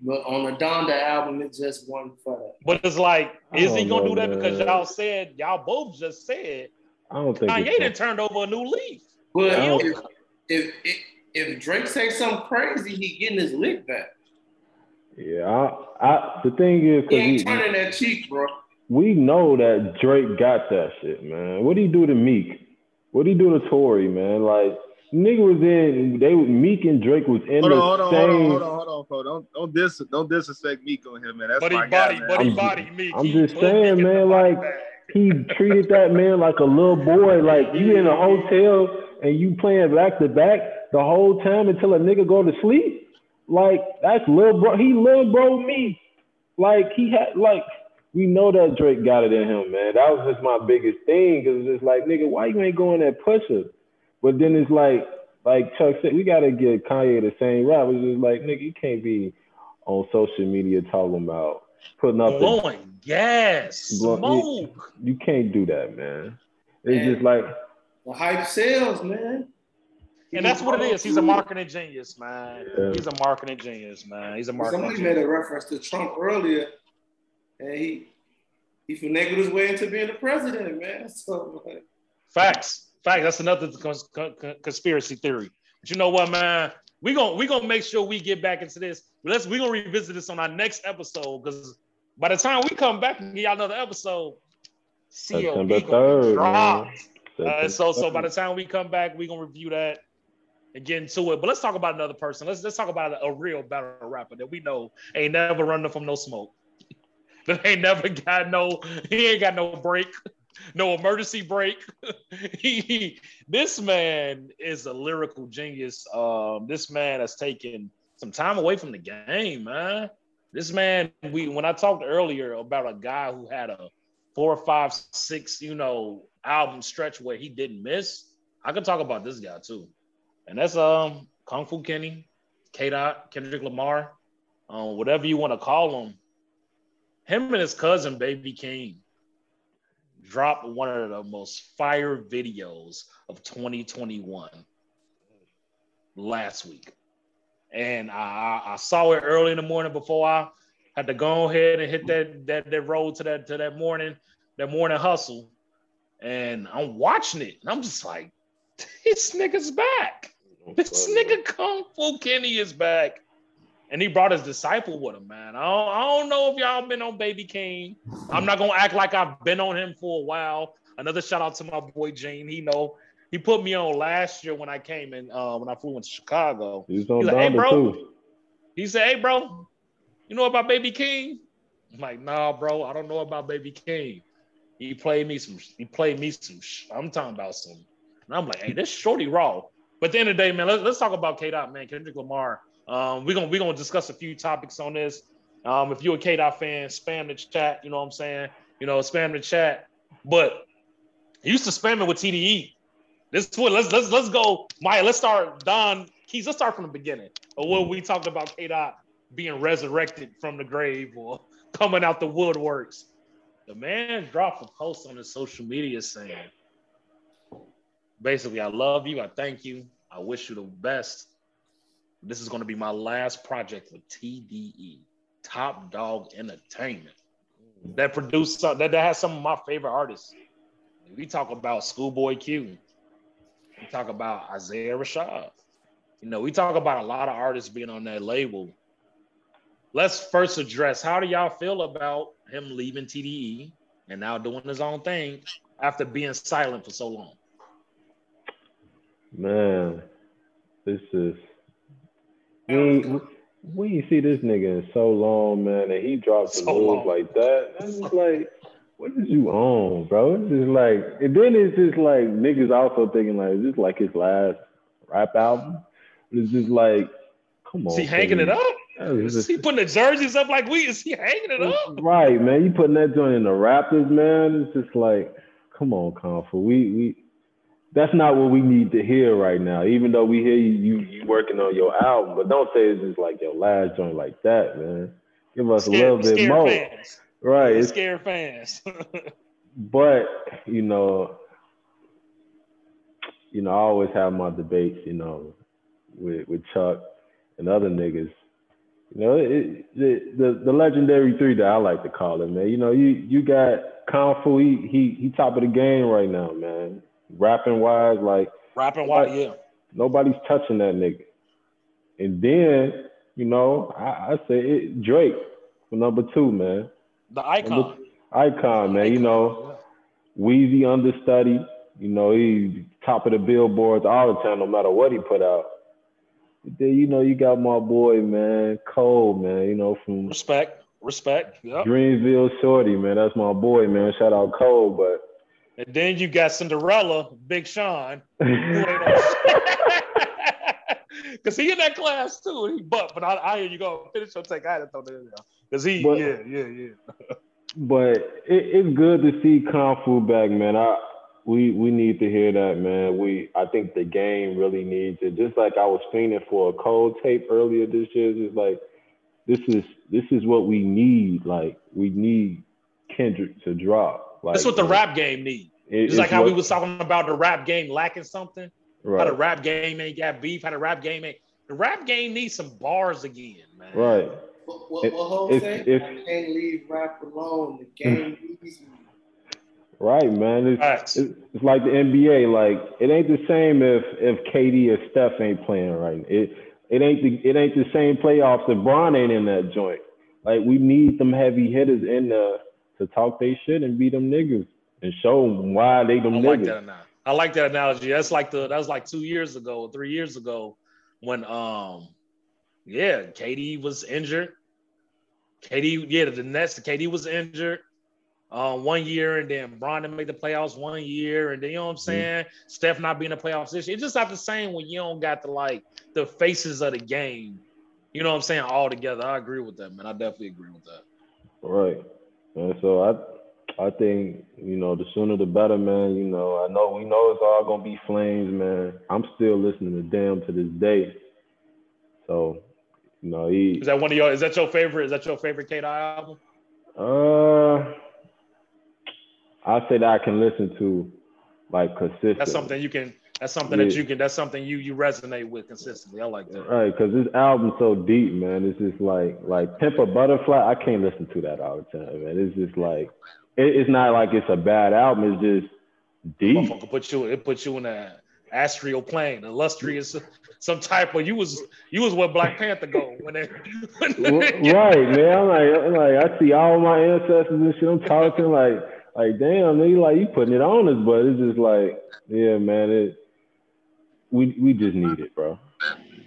S4: But on the Donda album, it just one for that.
S1: But it's like, is he gonna
S3: know,
S1: do that because y'all said y'all both just said
S3: I don't think.
S1: Kanye done turned over a new leaf.
S4: But if, if if if Drake say something crazy, he getting his lick back.
S3: Yeah, I, I, the thing is,
S4: He ain't
S3: cause
S4: turning that cheek, bro.
S3: we, we know that Drake got that shit, man. What would he do to Meek? What would he do to Tory, man? Like, nigga was in, they Meek and Drake was in
S6: Hold
S3: the
S6: hold on,
S3: same.
S6: hold on, hold on, hold on, hold on. Don't don't dis don't disrespect Meek on him, man. That's
S1: Buddy
S6: my
S1: body,
S6: guy, man.
S1: buddy
S3: I'm-
S1: body, me.
S3: I'm
S1: He
S3: just saying,
S1: Meek
S3: man, like,
S1: bag.
S3: He treated that man like a little boy. Like you in a hotel and you playing back to back the whole time until a nigga go to sleep. Like that's little bro. He little bro me. Like he had like we know that Drake got it in him, man. That was just my biggest thing. Cause it's just like nigga, why you ain't going that Pusha? But then it's like like Chuck said, we gotta get Kanye the same rap. It's just like nigga, you can't be on social media talking about putting up the
S1: blowing gas,
S3: Blow-
S1: smoke.
S3: you can't do that, man. It's
S4: Man.
S3: just like
S4: The hype sells, man.
S1: And that's what it is. He's a marketing genius, man.
S3: Yeah.
S1: He's a marketing genius, man. He's a marketing
S4: Somebody made
S1: genius.
S4: a reference to Trump earlier, and he he finagled his way into being the president, man. So like,
S1: Facts. Facts. That's another cons- con- con- conspiracy theory. But you know what, man? We gonna we gonna make sure we get back into this. Let's we gonna revisit this on our next episode because by the time we come back and get y'all another episode,
S3: September
S1: CLB
S3: 3rd,
S1: Uh, so so by the time we come back, we gonna review that and get into it. But let's talk about another person. Let's let's talk about a, a real battle rapper that we know ain't never running from no smoke. that ain't never got no. He ain't got no break, no emergency break. he, this man is a lyrical genius. Um, this man has taken some time away from the game, man. This man, we when I talked earlier about a guy who had a four, five, six, you know, album stretch where he didn't miss. I could talk about this guy too, and that's um Kung Fu Kenny, K. Dot, Kendrick Lamar, um, whatever you want to call him. Him and his cousin Baby Keem dropped one of the most fire videos of 2021 last week, and I, I I saw it early in the morning before I had to go ahead and hit that that that road to that to that morning that morning hustle, and I'm watching it, and I'm just like, this nigga's back. This nigga Kung Fu Kenny is back. And he brought his disciple with him, man. I don't, I don't know if y'all been on Baby Keem. I'm not gonna act like I've been on him for a while. Another shout out to my boy Gene. He know he put me on last year when I came in uh, when I flew into Chicago.
S3: He's on
S1: He's like, hey, bro.
S3: too.
S1: He said, "Hey, bro, you know about Baby Keem?" I'm like, "Nah, bro, I don't know about Baby Keem." He played me some. He played me some. I'm talking about some. And I'm like, "Hey, this shorty raw." But at the end of the day, man, let's, let's talk about K. Dot, man, Kendrick Lamar. Um, we're gonna we're gonna discuss a few topics on this. Um, if you're a K. Dot fan, spam the chat. You know what I'm saying? You know, spam the chat. But he used to spam it with TDE. This is what let's let's let's go, Maya. Let's start Don Keys. Let's start from the beginning of what we talked about K. Dot being resurrected from the grave or coming out the woodworks. The man dropped a post on his social media saying, basically, I love you, I thank you, I wish you the best. This is going to be my last project with TDE, Top Dawg Entertainment, that produced some, that, that has some of my favorite artists. We talk about Schoolboy Q. We talk about Isaiah Rashad. You know, we talk about a lot of artists being on that label. Let's first address how do y'all feel about him leaving TDE and now doing his own thing after being silent for so long?
S3: Man, this is we we ain't see this nigga in so long, man, and he dropped the
S1: So long.
S3: like that. It's just like, what is you on, bro? It's just like, and then it's just like niggas also thinking like, is this like his last rap album? It's just like, come on,
S1: Is he hanging it up? Is
S3: just-
S1: he putting the jerseys up like we? Is he hanging it up?
S3: Right, man. You putting that joint in the Raptors, man. It's just like, come on, Confer. We we that's not what we need to hear right now. Even though we hear you you, you working on your album, but don't say it's just like your last joint like that, man. Give us a little bit more.
S1: fans.
S3: Right. It's,
S1: Scared fans.
S3: but you know, you know, I always have my debates, you know, with with Chuck and other niggas. You know, it, the, the the legendary three that I like to call it, man. You know, you you got Kung Fu. He he he top of the game right now, man. Rapping wise, like
S1: Rapping while, yeah.
S3: nobody's touching that nigga. And then, you know, I, I say it, Drake for number two, man.
S1: The icon.
S3: Icon, man. You know, Weezy understudy. You know, he top of the billboards all the time, no matter what he put out. Then you know you got my boy, man, Cole, man. You know from
S1: Respect. Respect. Yep.
S3: Dreamville Shorty, man. That's my boy, man. Shout out Cole, but
S1: And then you got Cinderella, Big Sean. who ain't on- Cause he in that class too. He but but I, I hear you go finish your take. I had to throw that in there. Cause he
S3: But-
S1: yeah yeah yeah.
S3: but it, it's good to see Kung Fu back, man. I we we need to hear that, man. We I think the game really needs it. Just like I was fiending for a Cole tape earlier this year. It's like this is this is what we need. Like we need Kendrick to drop. Like
S1: That's what the rap game needs.
S3: it-
S1: It's like how we was talking about the rap game lacking something. How
S3: right,
S1: the rap game ain't got beef. How the rap game ain't. The rap game needs some bars again, man.
S3: right.
S4: What, what,
S3: If-
S4: what Hov
S3: if-
S4: say?
S3: if-
S4: I can't leave rap alone. The hmm. game needs me.
S3: Right, man. It's,
S1: Facts.
S3: it's, it's like the NBA. Like it ain't the same if if KD or Steph ain't playing right. It it ain't the it ain't the same playoffs if Bron ain't in that joint. Like we need some heavy hitters in there to talk they shit and be them niggas and show them why they them
S1: I
S3: niggas.
S1: like that analogy. I like that analogy. That's like the that was like two years ago, three years ago, when um yeah, KD was injured. KD, yeah, the Nets, KD was injured um one year, and then Bron didn't make the playoffs one year, and then you know what I'm saying? Steph not being in the playoffs this year. It's just not the same when you don't got the like the faces of the game. You know what I'm saying? All together. I agree with that, man. I definitely agree with that.
S3: Right. And so I I think, you know, the sooner the better, man. You know, I know we know it's all gonna be flames, man. I'm still listening to Damn to this day. So, you know, he
S1: Is that one of your is that your favorite? Is that your favorite K album?
S3: uh I say that I can listen to like consistently.
S1: That's something you can. That's something that you can. That's something you you resonate with consistently. I like that.
S3: Right, because this album's so deep, man. It's just like like Pimp a Butterfly. I can't listen to that all the time, man. It's just like it, it's not like it's a bad album. It's just deep.
S1: Put you. It puts you in a astral plane, illustrious, some type of. You was you was where Black Panther go when they. When they
S3: right, man. I'm like, I'm like, I see all my ancestors and shit. I'm talking like, like damn, nigga, like you putting it on us, but it's just like, yeah, man, it we we just need it, bro.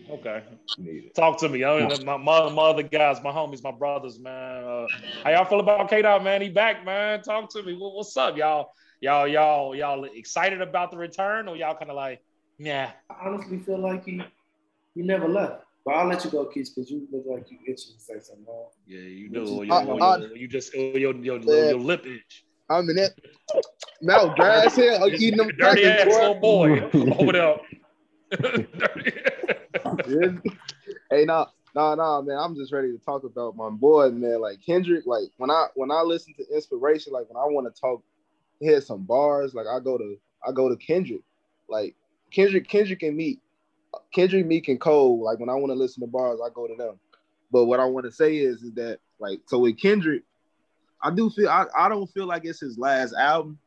S1: Okay.
S3: Need it.
S1: Talk to me. I mean, my, my, my other guys, my homies, my brothers, man. Uh, how y'all feel about K Dot, man? He back, man. Talk to me. What, what's up, y'all? Y'all, y'all, y'all excited about the return, or y'all kind of like, yeah?
S4: I honestly feel like he he never left. But I'll let you go, Keith, because you look like you itching to say something. More.
S1: Yeah, you do. Or
S2: I-
S1: your,
S2: I-
S1: your- you just or your, your, your,
S2: Yeah.
S1: your lip itch.
S2: I'm in it. Now grass here, I'm eating them
S1: dirty ass
S2: crackers,
S1: little
S2: boy.
S1: boy over there. Dirty-
S2: Yeah. hey, no, nah, nah, man. I'm just ready to talk about my boy, man. Like Kendrick, like when I when I listen to inspiration, like when I want to talk, hear some bars, like I go to I go to Kendrick. Like Kendrick, Kendrick and Meek, Kendrick, Meek and Cole. Like when I want to listen to bars, I go to them. But what I want to say is, is that like so with Kendrick, I do feel I, I don't feel like it's his last album.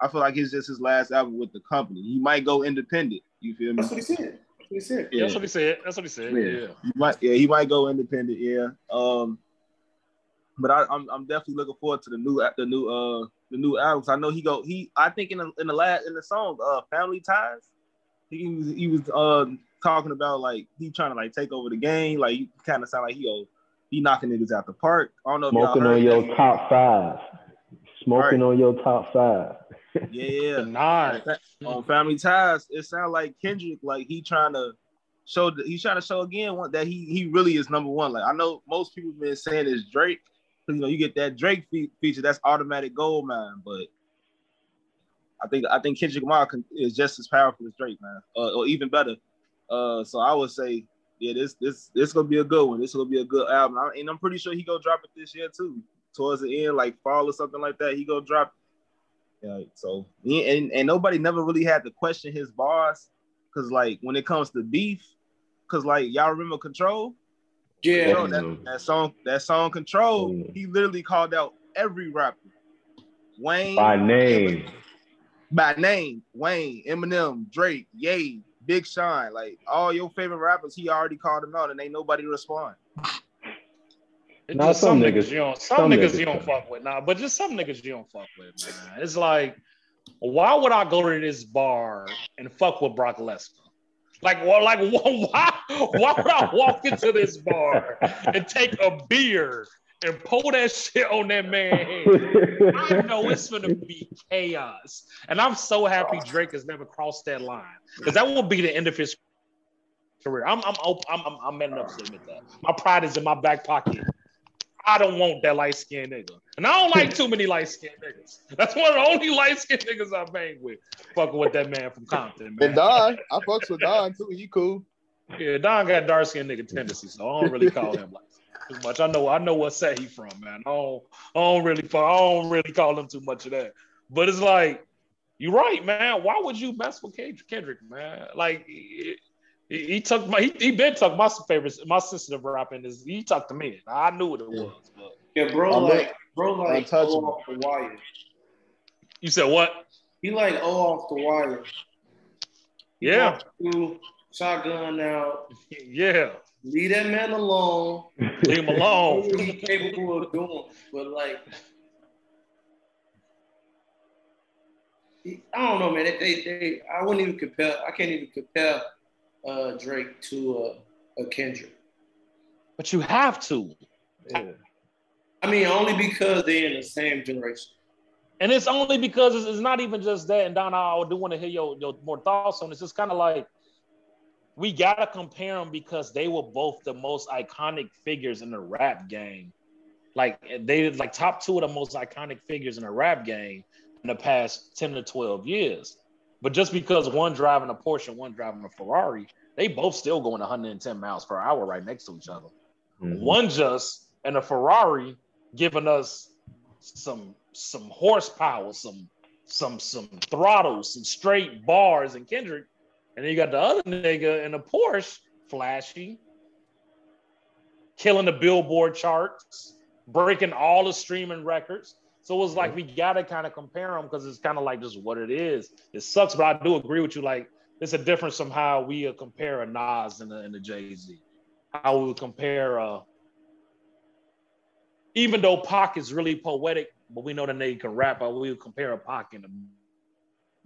S2: I feel like it's just his last album with the company. He might go independent. You feel me?
S4: That's what he said. That's what he said.
S1: That's what he said. That's what he said.
S6: Yeah.
S1: Yeah.
S6: He might, yeah, he might go independent. Yeah. Um, but I, I'm, I'm definitely looking forward to the new, the new, uh, the new albums. I know he go. He, I think in the in the last in the song, uh, Family Ties, he was he was uh talking about like he trying to like take over the game. Like you kind of sound like he oh, he knocking niggas out the park. I don't know if
S3: Smoking
S6: y'all
S3: on
S6: heard
S3: your
S6: that.
S3: top five. Smoking
S6: Right.
S3: on your top five.
S6: Yeah,
S1: nine.
S6: on Family Ties, it sounds like Kendrick, like he trying to show, he's trying to show again one, that he he really is number one. Like I know most people been saying it's Drake, because you know you get that Drake fe- feature, that's automatic gold, man. But I think I think Kendrick Lamar is just as powerful as Drake, man, uh, or even better. Uh, so I would say, yeah, this this this gonna be a good one. This gonna be a good album, I- and I'm pretty sure he gonna drop it this year too, towards the end, like fall or something like that. He gonna drop. It. Yeah, so and and nobody never really had to question his boss, cause like when it comes to beef, cause like y'all remember Control,
S4: Yeah.
S6: Control, that, that song, that song Control,
S3: Mm.
S6: he literally called out every rapper, Wayne
S3: By name.
S6: by name, Wayne, Eminem, Drake, Ye, Big Sean, like all your favorite rappers, he already called them out, and ain't nobody respond.
S1: It's just some,
S3: some
S1: niggas,
S3: niggas-
S1: you don't some,
S3: some
S1: niggas,
S3: niggas
S1: you don't fuck with. Nah, but just some niggas you don't fuck with, man. It's like, why would I go to this bar and fuck with Brock Lesnar? Like, well, like why why would I walk into this bar and take a beer and pull that shit on that man head? I know it's gonna be chaos, and I'm so happy Drake has never crossed that line because that will be the end of his career. I'm I'm I'm I'm, I'm man enough to admit that. My pride is in my back pocket. I don't want that light skinned nigga, and I don't like too many light skinned niggas. That's one of the only light skinned niggas I bang with. Fucking with that man from Compton, man.
S2: And Don, I fucks with Don too. He cool.
S1: Yeah, Don got dark skinned nigga tendencies, so I don't really call him like too much. I know I know what set he from, man. I don't I don't really I don't really call him too much of that. But it's like you're right, man. Why would you mess with Kendrick, Kendrick man? Like he, he took my he, he been took my favorite my sensitive rap in his he tucked me in. I knew what it was, but
S4: Yeah, bro,
S2: I'm
S4: like bro, like
S2: untouchable.
S4: oh off the wire.
S1: you said what?
S4: He like oh off the wire. He
S1: Yeah,
S4: walk through, shotgun out.
S1: yeah.
S4: Leave that man alone.
S1: Leave him alone.
S4: what he capable of doing, but like, he- I don't know, man. They, they, they, I wouldn't even compare. I can't even compare uh, Drake to uh, a Kendrick.
S1: But you have to.
S3: Yeah.
S4: I mean, only because they're in the same generation.
S1: And it's only because it's, it's not even just that. And Donna, I do want to hear your, your more thoughts on this. It's kind of like we gotta compare them because they were both the most iconic figures in the rap game. Like they like top two of the most iconic figures in the rap game in the past 10 to 12 years. But just because one driving a Porsche and one driving a Ferrari, they both still going 110 miles per hour right next to each other.
S3: Mhm.
S1: One just and a Ferrari giving us some some horsepower, some some some throttles, some straight bars and Kendrick. And then you got the other nigga in a Porsche, flashy, killing the billboard charts, breaking all the streaming records. So it was like we gotta kind of compare them because it's kind of like just what it is. It sucks, but I do agree with you. Like it's a difference from how we uh, compare a Nas and a, and a Jay Z. How we would compare, uh, even though Pac is really poetic but we know that they can rap. but we would compare a Pac and a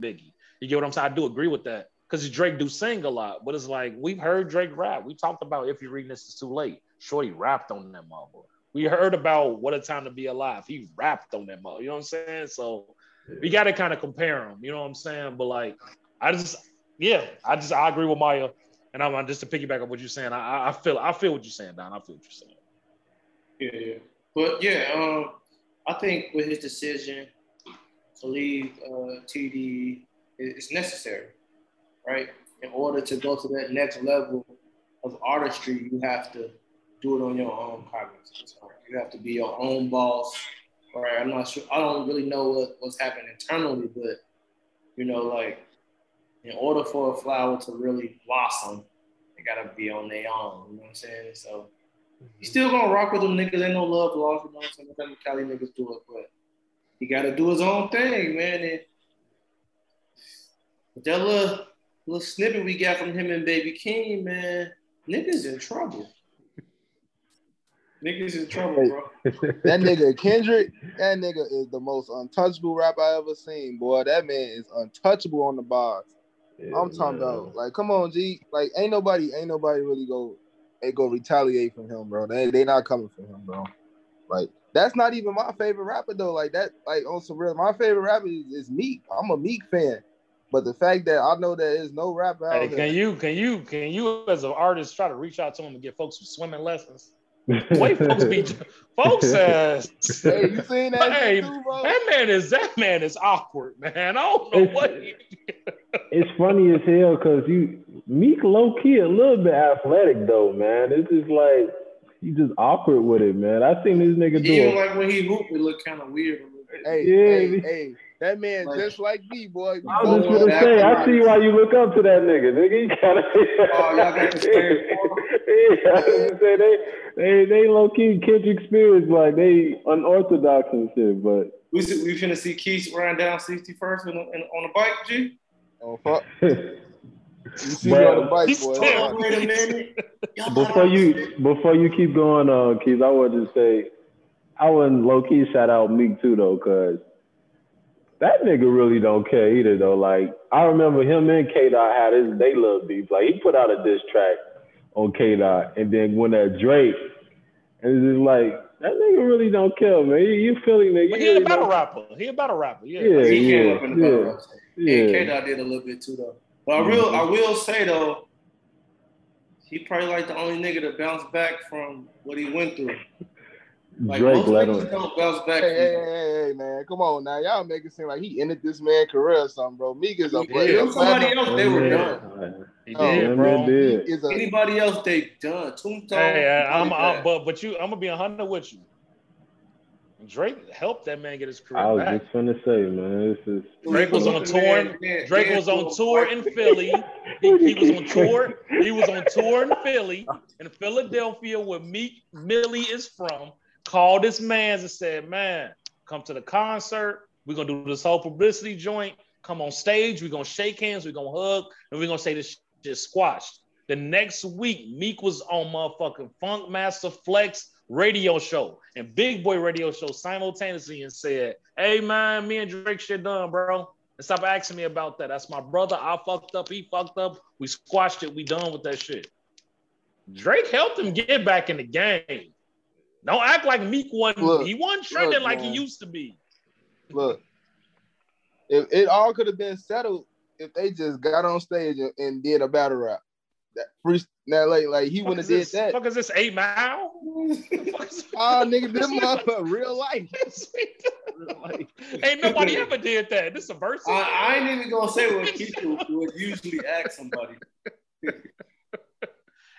S1: Biggie. You get what I'm saying? I do agree with that because Drake do sing a lot, but it's like we've heard Drake rap. We talked about if you're reading this, it's too late. Shorty rapped on that motherfucker. We heard about what a time to be alive. He rapped on that mother. You know what I'm saying? So we got to kind of compare him, You know what I'm saying? But like, I just, yeah, I just I agree with Maya, and I'm just to piggyback on what you're saying. I, I feel I feel what you're saying, Don. I feel what you're saying.
S4: Yeah, yeah. But yeah, um, I think with his decision to leave uh, TD, it's necessary, right? In order to go to that next level of artistry, you have to do it on your own cognizance. You have to be your own boss. Right? I'm not sure. I don't really know what, what's happening internally, but you know, like in order for a flower to really blossom, they gotta be on their own. You know what I'm saying? So he's still gonna rock with them niggas. Ain't no love lost. You know what I'm saying? Them Cali niggas do it, but he gotta do his own thing, man. And that little little snippet we got from him and Baby Keem, man, niggas in trouble. Niggas in trouble, bro.
S2: that nigga Kendrick, that nigga is the most untouchable rapper I ever seen, boy. That man is untouchable on the bars. Yeah, I'm talking man. about like, come on, G. Like, ain't nobody, ain't nobody really go, they go retaliate from him, bro. They they not coming for him, bro. Like, that's not even my favorite rapper though. Like that, like on some real, my favorite rapper is, is Meek. I'm a Meek fan. But the fact that I know there is no rapper out
S1: hey, can there. you can you can you as an artist try to reach out to him and get folks some swimming lessons? Wait, folks be folks uh, says.
S2: Hey, you seen that?
S1: Hey, too, that man is that man is awkward, man. I don't know
S3: it's,
S1: what.
S3: He, it's funny as hell because you Meek low key a little bit athletic though, man. It's just like he's just awkward with it, man. I seen this nigga do
S4: even like when he hooped, it looked kind of weird.
S2: Hey, yeah, hey, hey, that man like, just like me, boy.
S3: I was just gonna say, I see why you look up to that nigga, nigga. You kind of. oh, y'all got the same. yeah, I was say they they they low key Kendrick experience like they unorthodox and shit, but
S4: we see, we finna see Keith riding down 61st on, on a bike, G.
S2: Oh fuck. You see but, on the bike, boy.
S4: Wait a minute.
S3: before you before you keep going, uh, Keith, I want to say I wouldn't low key shout out Meek too though, cause that nigga really don't care either though. Like I remember him and K Dot had his they love beef. Like he put out a diss track on K Dot, and then went at Drake, and it's just like that nigga really don't care, man. You, you Philly nigga.
S1: But he a battle rapper. He a battle rapper. Yeah,
S3: yeah,
S4: he
S3: yeah,
S4: came up in the battle rap. Yeah, K Dot did a little bit too though. But I mm-hmm. real, I will say though, he probably like the only nigga to bounce back from what he went through. Like Drake let him. don't bounce back.
S2: Hey, hey, hey, hey, man, come on now, y'all make it seem like he ended this man's career or something, bro. Meek is a
S4: player. Somebody else, they were done.
S1: He oh, did, bro.
S3: Did.
S4: A, Anybody else, they done. Tombstone.
S1: Hey, I'm, I'm, but but you, I'm gonna be a hundred with you. Drake helped that man get his career
S3: I was
S1: back.
S3: just gonna say, man, this is
S1: Drake was on tour. Drake was on tour in Philly. He, he, was on tour. He was on tour in Philly, in Philadelphia, where Meek Millie is from. Called this man and said, "Man, come to the concert. We're gonna do this whole publicity joint. Come on stage. We're gonna shake hands. We're gonna hug, and we're gonna say this shit squashed." The next week, Meek was on motherfucking Funkmaster Flex radio show and Big Boy radio show simultaneously and said, Hey man, me and Drake shit done, bro. And stop asking me about that. That's my brother. I fucked up. He fucked up. We squashed it. We done with that shit. Drake helped him get back in the game. Don't act like Meek wasn't. Look, he wasn't trending look, like he used to be.
S2: Look, if it all could have been settled if they just got on stage and, and did a battle rap that free now like like he wouldn't have did that.
S1: Fuck is this eight mile?
S2: oh nigga, this motherfucker real life.
S1: real life. Ain't nobody ever did that. This is a verse.
S4: I, I, ain't even gonna say what people would usually ask somebody.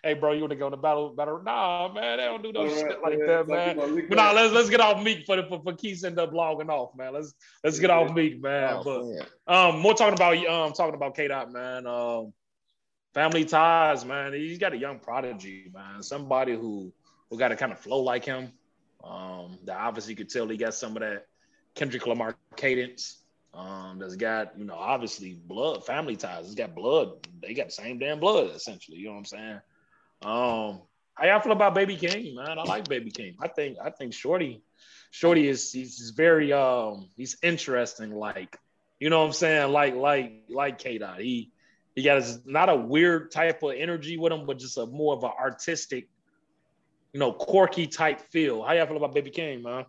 S1: Hey bro, you want to go to battle battle? Nah, man, they don't do no right, shit like yeah, that, man. But nah, let's let's get off Meek for the for, for Keith end up logging off, man. Let's let's get yeah. off Meek, man. Oh, but man. um, more talking about um talking about K Dot, man. Um family ties, man. He's got a young prodigy, man. Somebody who who got to kind of flow like him. Um, that obviously you could tell he got some of that Kendrick Lamar cadence. Um, that's got, you know, obviously blood, family ties. It's got blood. They got the same damn blood, essentially. You know what I'm saying? Um, How y'all feel about Baby Keem, man? I like Baby Keem. I think I think Shorty, Shorty is he's, very um he's interesting. Like you know what I'm saying? Like like like K Dot. He he got his, not a weird type of energy with him, but just a more of an artistic, you know, quirky type feel. How y'all feel about Baby Keem, man?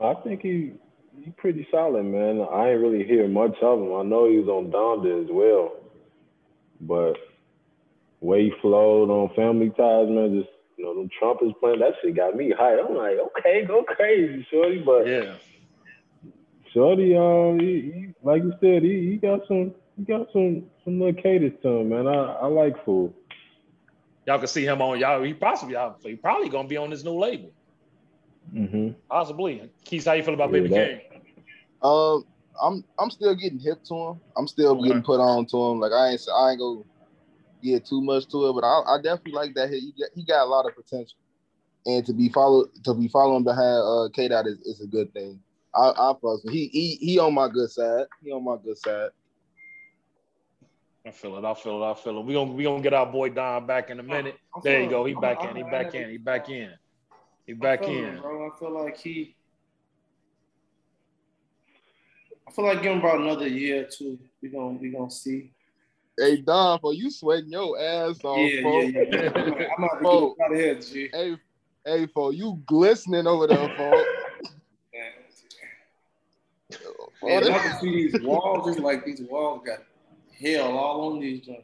S3: I think he he pretty solid, man. I ain't really hear much of him. I know he was on Donda as well, but way flowed on Family Ties, man, just you know, them trumpets playing, that shit got me hyped. I'm like, okay, go crazy, shorty. But
S1: Yeah.
S3: Shorty, um, he, he, like you said, he, he got some, he got some, some little cadence to him, man. I, I like Fool.
S1: Y'all can see him on y'all. He possibly y'all, he probably gonna be on this new label.
S3: Mm-hmm.
S1: Possibly. Keith, how you feel about
S3: Yeah,
S1: Baby
S3: that-
S1: Keem?
S2: Um, I'm I'm still getting hip to him. I'm still
S1: Okay.
S2: getting put on to him. Like I ain't I ain't go get too much to it, but I, I definitely like that. He got, he got a lot of potential, and to be followed to be following behind uh K Dot is, is a good thing. I I fucks he he he on my good side. He on my good side.
S1: I feel it. I feel it. I feel it. We gonna we gonna get our boy Don back in a minute.
S4: I
S1: There you go. He
S4: I'm-
S1: back
S4: I'm
S1: in. He back in. He back in. He back in.
S4: bro. I feel like he. I feel like give him about another year or two. We gonna we gonna see.
S2: Hey Don, for you sweating your ass off,
S4: yeah,
S2: fo.
S4: yeah, yeah. I'm gonna I'm gonna have to
S2: Oh.
S4: get out of here, G.
S2: Hey, hey, for you glistening over there, fo.
S4: Man,
S2: Fo,
S4: I can see these walls. It's like these walls got hell all on these joints.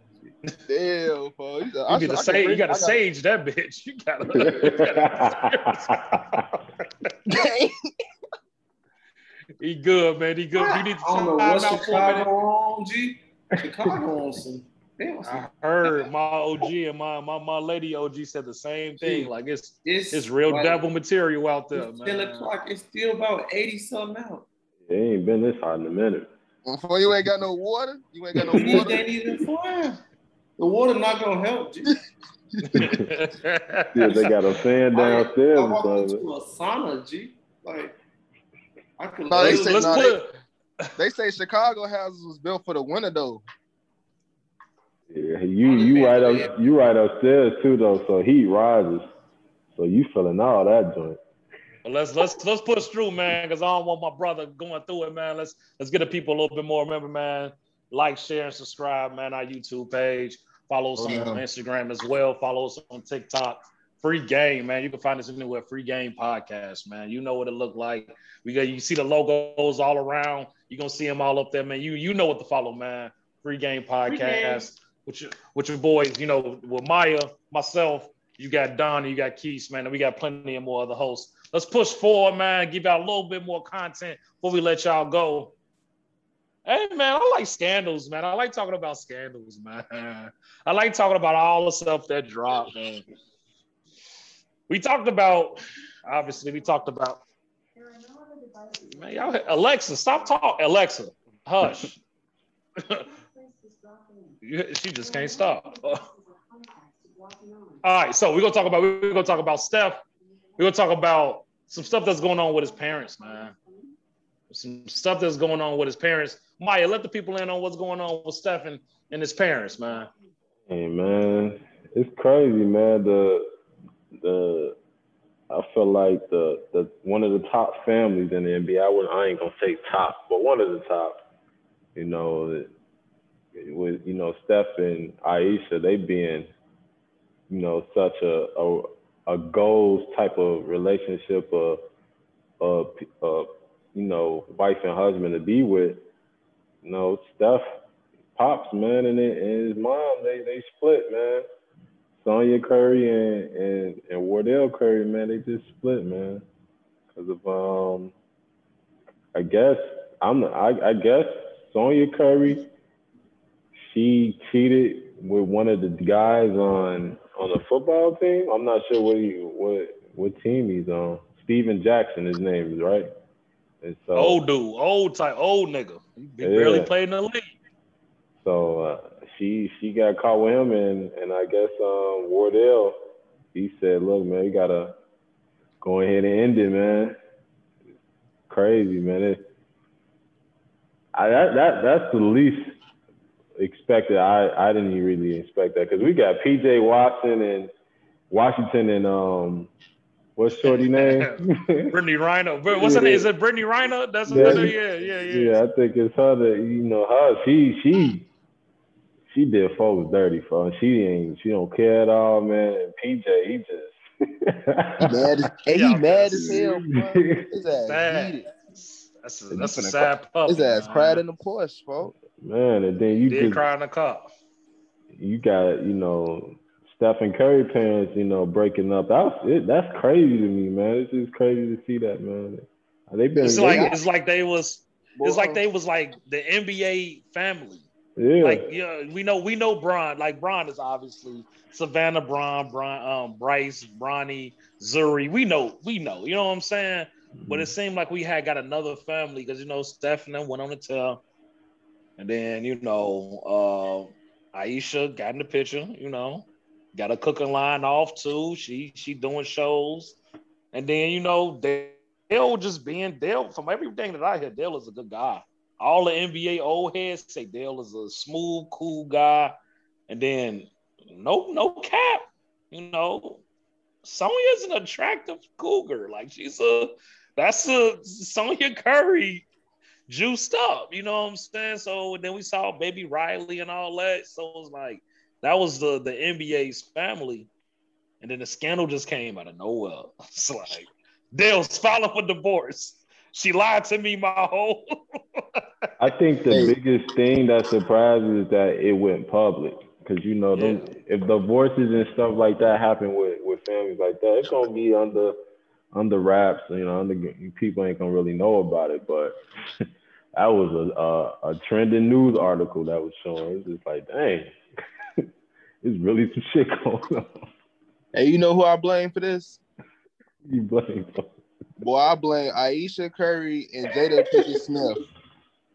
S2: Damn, fo. You,
S1: You need to say you gotta sage that bitch. You gotta, you gotta He good, man. He good. You need to
S4: I don't know
S1: time
S4: what
S1: out for a
S4: Chicago
S1: minute.
S4: on, G. Chicago on some. They on some
S1: I heard my OG and my, my my lady OG said the same thing. Like it's
S4: it's,
S1: it's real
S4: like,
S1: devil material out there,
S4: It's ten
S1: man.
S4: o'clock. It's still about eighty something out.
S3: It ain't been this hot in a minute.
S2: Fo, you ain't got no water. You ain't got no
S4: It
S2: water.
S4: ain't even fun. The water not gonna help. G.
S3: Yeah, they got a fan
S4: I,
S3: downstairs
S4: I
S3: or
S4: walked into a sauna, G. Like I could.
S2: No, they
S1: let's
S2: say-
S1: let's
S2: no,
S1: put
S2: They say Chicago houses was built for the winter though.
S3: Yeah, you you right up you right upstairs too though, so heat rises. So you feeling all that joint.
S1: But let's let's let's push through, man, because I don't want my brother going through it, man. Let's let's get the people a little bit more. Remember, man, like, share, and subscribe, man. Our YouTube page. Follow us
S2: Oh,
S1: on
S2: yeah.
S1: Instagram as well. Follow us on TikTok. Free game, man. You can find us anywhere. Free game podcast, man. You know what it look like. We got you see the logos all around. You gonna see them all up there, man. You you know what to follow, man. Free game podcast with your with your boys. You know with Maya, myself. You got Don, you got Keith, man, and we got plenty of more other hosts. Let's push forward, man. Give out a little bit more content before we let y'all go. Hey, man, I like scandals, man. I like talking about scandals, man. I like talking about all the stuff that dropped, man. We talked about, obviously, we talked about. Man, y'all, Alexa, stop talking. Alexa, hush. She just can't stop. All right, so we're gonna talk about we're gonna talk about Steph. We're gonna talk about some stuff that's going on with his parents, man. Some stuff that's going on with his parents. Maya, let the people in on what's going on with Steph and, and his parents, man.
S3: Hey man, it's crazy, man. The the I feel like the the one of the top families in the NBA. I would I ain't gonna say top, but one of the top. You know, with you know Steph and Aisha, they being you know such a a, a goals type of relationship, uh, uh, you know, wife and husband to be with. You know, Steph pops, man, and, and his mom, they they split, man. Sonya Curry and, and and Wardell Curry, man, they just split, man, because of um, I guess I'm I, I guess Sonya Curry, she cheated with one of the guys on on the football team. I'm not sure what he what what team he's on. Steven Jackson, his name is right. And so
S1: Old dude, old type, old nigga. He
S3: Yeah.
S1: barely played in the league.
S3: So uh, she she got caught with him, and and I guess um, Wardell he said, "Look, man, you gotta go ahead and end it, man. Crazy, man. It, I, that that that's the least expected. I I didn't really expect that because we got P.J. Watson and Washington and um, what's Shorty name?
S1: Brittany Renner. But what's her name? Is it Brittany Renner? That's
S3: Yeah.
S1: another. Yeah, yeah, yeah.
S3: yeah, I think it's her that you know her. She she she did folks dirty for her. She ain't she don't care at all, man. And PJ, he just
S2: mad as, and he mad as hell, bro. His ass
S1: Sad.
S2: heated.
S1: That's a, that's a sad puppy.
S2: His ass
S1: man.
S2: cried in the Porsche, folks.
S3: man, and then you
S1: Did
S3: just
S1: cry in the car.
S3: you got you know Stephen Curry parents, you know, breaking up. That's it, that's crazy to me, man. It's just crazy to see that, man. They've been
S1: It's
S3: they-
S1: like it's like they was it's like they was like the NBA family.
S3: Yeah.
S1: Like yeah, we know we know Bron. Like Bron is obviously Savannah Bron, Bron, um, Bryce, Bronny, Zhuri. We know, we know. You know what I'm saying? But it seemed like we had got another family because you know Stephanie went on the tail, and then you know uh, Ayesha got in the picture. You know, got a cooking line off too. She she doing shows, and then you know Dell just being Dell. From everything that I hear, Dell is a good guy. All the NBA old heads say Dell is a smooth, cool guy, and then no no cap. You know, Sonya's an attractive cougar. Like she's a that's a Sonya Curry juiced up. You know what I'm saying? So and then we saw baby Riley and all that. So it was like that was the the NBA's family. And then the scandal just came out of nowhere. It's like Dell's filing for divorce. She lied to me my whole
S3: I think the
S2: Hey.
S3: biggest thing that surprises is that it went public. Cause you know, them, if divorces and stuff like that happen with, with families like that, it's gonna be under under wraps. You know, under people ain't gonna really know about it. But that was a, a a trending news article that was showing. It's just like, dang, it's really some shit going on.
S2: Hey, you know who I blame for this?
S3: You blame.
S2: Boy, I blame Ayesha Curry and Jada Pinkett Smith.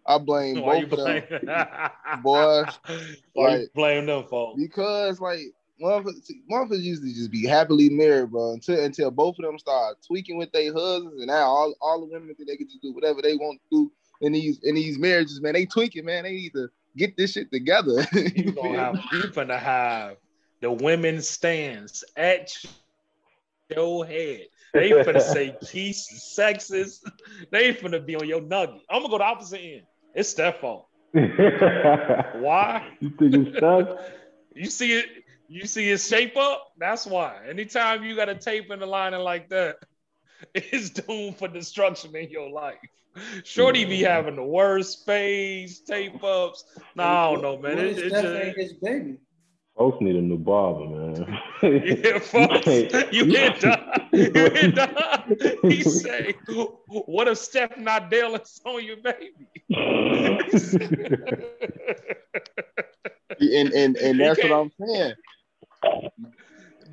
S2: I blame
S1: Why
S2: both of them
S1: blame
S2: Boy,
S1: Why you
S2: like-
S1: blame them folks?
S2: because, like, motherfuckers, motherfuckers used to just be happily married, bro, until until both of them start tweaking with their husbands, and now all, all the women think they can just do whatever they want to do in these in these marriages, man. They tweaking, man. They need to get this shit together.
S1: You
S2: You
S1: gonna
S2: feel
S1: have
S2: me?
S1: you finna have the women stands at your head. They finna say peace, sexist. They finna be on your nugget. I'm gonna go the opposite end. It's their fault. Why?
S3: you think it's stuff?
S1: You see it, you see it shape up. That's why. Anytime you got a tape in the lining like that, it's doomed for destruction in your life. Shorty be having the worst phase, tape ups. No, I don't know, man.
S4: What
S1: It, it just,
S4: his baby?
S3: Folks need a new barber, man.
S1: Yeah, folks, you hit the, you hit the, he say, what if Steph not Dell and Sonya baby?
S2: and and and that's what I'm saying.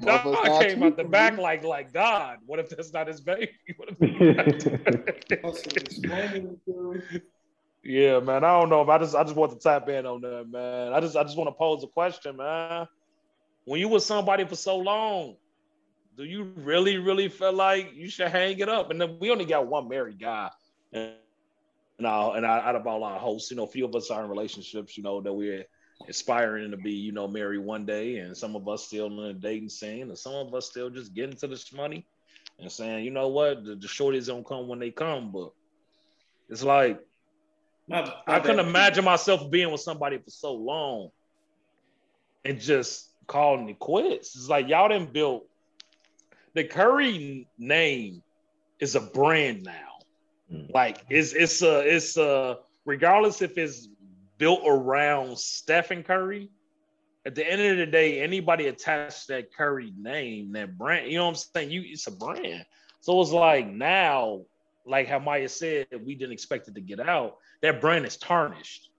S1: Nah, I came out the
S2: tweaking,
S1: back
S2: dude.
S1: like like God. What if that's not his baby? What if-
S4: Also, explaining to-
S1: yeah, man. I don't know. I just I just want to tap in on that, man. I just I just want to pose a question, man. When you were somebody for so long, do you really really feel like you should hang it up? And then we only got one married guy, and and, our, and our, out of all our hosts, you know, a few of us are in relationships, you know, that we're aspiring to be, you know, married one day, and some of us still in the dating scene, and some of us still just getting to this money and saying, you know what, the, the shorties don't come when they come, but it's like
S4: My- my
S1: I couldn't imagine myself being with somebody for so long and just calling it quits. It's like y'all didn't build the Curry name is a brand now.
S3: Mm.
S1: Like it's it's a it's a regardless if it's built around Stephen Curry. At the end of the day, anybody attached to that Curry name, that brand, you know what I'm saying? You it's a brand. So it's like now, like how Maya said, we didn't expect it to get out. That brand is tarnished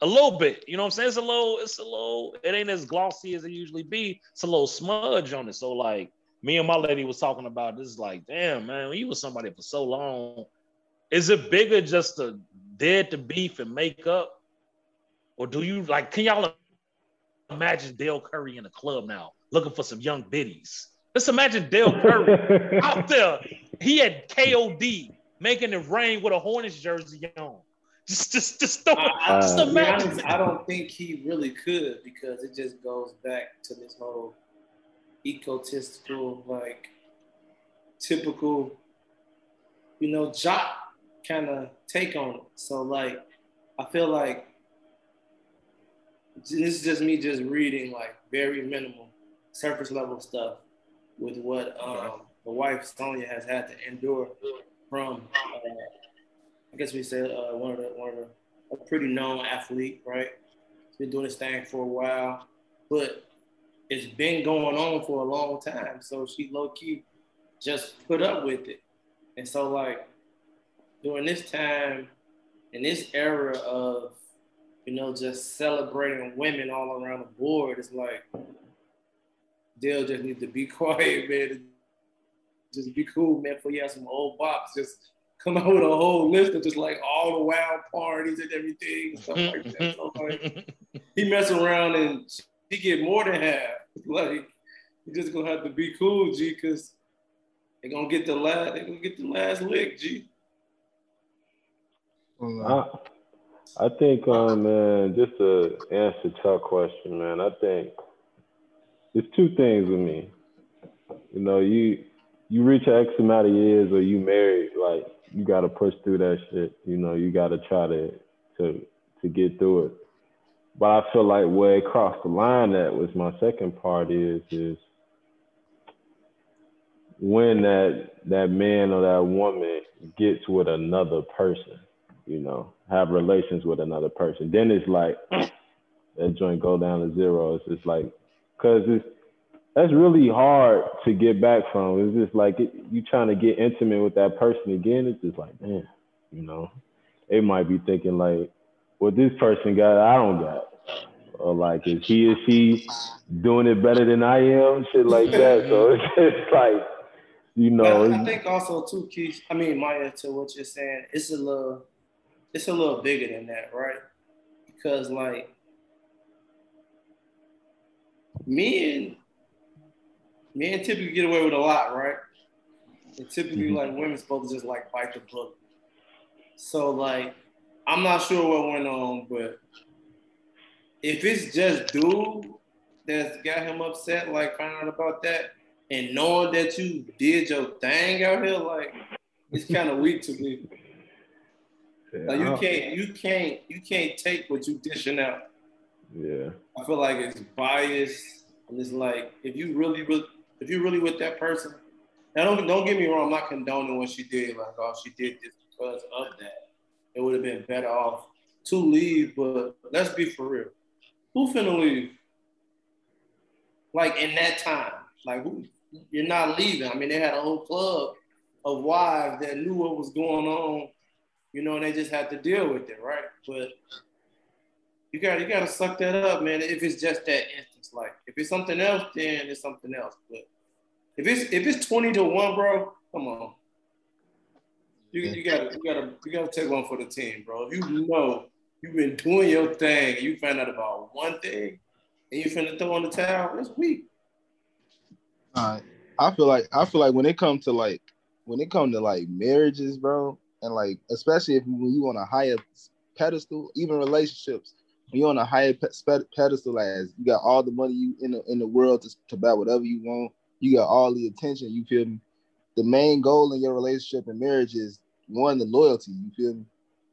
S1: a little bit. You know what I'm saying? It's a little, it's a little, it ain't as glossy as it usually be. It's a little smudge on it. So like me and my lady was talking about this, like, damn, man, when you with somebody for so long, is it bigger just to dead to beef and make up? Or do you like can y'all imagine Dell Curry in a club now looking for some young biddies? Let's imagine Dell Curry out there. He had KOD making it rain with a Hornets jersey on. Just, just, just throw.
S4: I, I, uh, just
S1: imagine.
S4: honest, I don't think he really could because it just goes back to this whole egotistical, like typical, you know, jock kind of take on it. So like, I feel like this is just me just reading like very minimal surface level stuff with what um, the wife Sonya has had to endure from. Uh, I guess we say uh, one of the one of the a pretty known athlete, right? He's been doing this thing for a while, but it's been going on for a long time. So she low key just put up with it, and so like during this time, in this era of you know just celebrating women all around the board, it's like Dell just need to be quiet, man. Just be cool, man. For you have some old bops, just come out with a whole list of just like all the wild parties and everything, and stuff like that. So like, he mess around and he get more than half. Like you just gonna have to be cool, G, because they gonna get the last. They gonna get the last lick, G.
S3: I, I think, um, man, just to answer Chuck's question, man, I think it's two things with me. You know, you you reach X amount of years or you married, like you gotta push through that shit. You know, you gotta try to to to get through it. But I feel like where it crossed the line at was my second part is is when that that man or that woman gets with another person, you know, have relations with another person, then it's like that joint go down to zero. It's just like because it's that's really hard to get back from. It's just like it, you trying to get intimate with that person again. It's just like, man, you know, they might be thinking like, what this person got, I don't got. Or like, is he or she doing it better than I am? Shit like that. So it's just like, you know.
S4: But I think also too, Keith. I mean, Maya, to what you're saying, it's a little, it's a little bigger than that, right? Because like, men, men typically get away with a lot, right? And typically,
S3: Mhm.
S4: like women supposed to just like bite the bullet. So like, I'm not sure what went on, but if it's just dude that's got him upset, like finding out about that, and knowing that you did your thing out here, like it's kind of weak to me. Like you can't, you can't, you can't take what you dishing out.
S3: Yeah.
S4: I feel like it's biased, and it's like if you really, really, if you really with that person. Now don't don't get me wrong, I'm not condoning what she did. Like oh, she did this because of that. It would have been better off to leave, but let's be for real. Who finna leave? Like in that time, like who? You're not leaving. I mean, they had a whole club of wives that knew what was going on, you know, and they just had to deal with it, right? But you got you got to suck that up, man. If it's just that instance, like if it's something else, then it's something else. But if it's if it's twenty to one, bro, come on. You, you gotta you gotta you gotta take one for the team, bro. If you know you've been doing your thing and you find out about one thing and you finna throw on the towel, that's weak.
S2: Right. I feel like I feel like when it comes to like when it comes to like marriages, bro, and like especially if when you on a higher pedestal, even relationships, when you're on a higher pe- pedestal, as you got all the money you in the in the world to, to buy whatever you want, you got all the attention. You feel me? The main goal in your relationship and marriage is one, the loyalty. You feel me?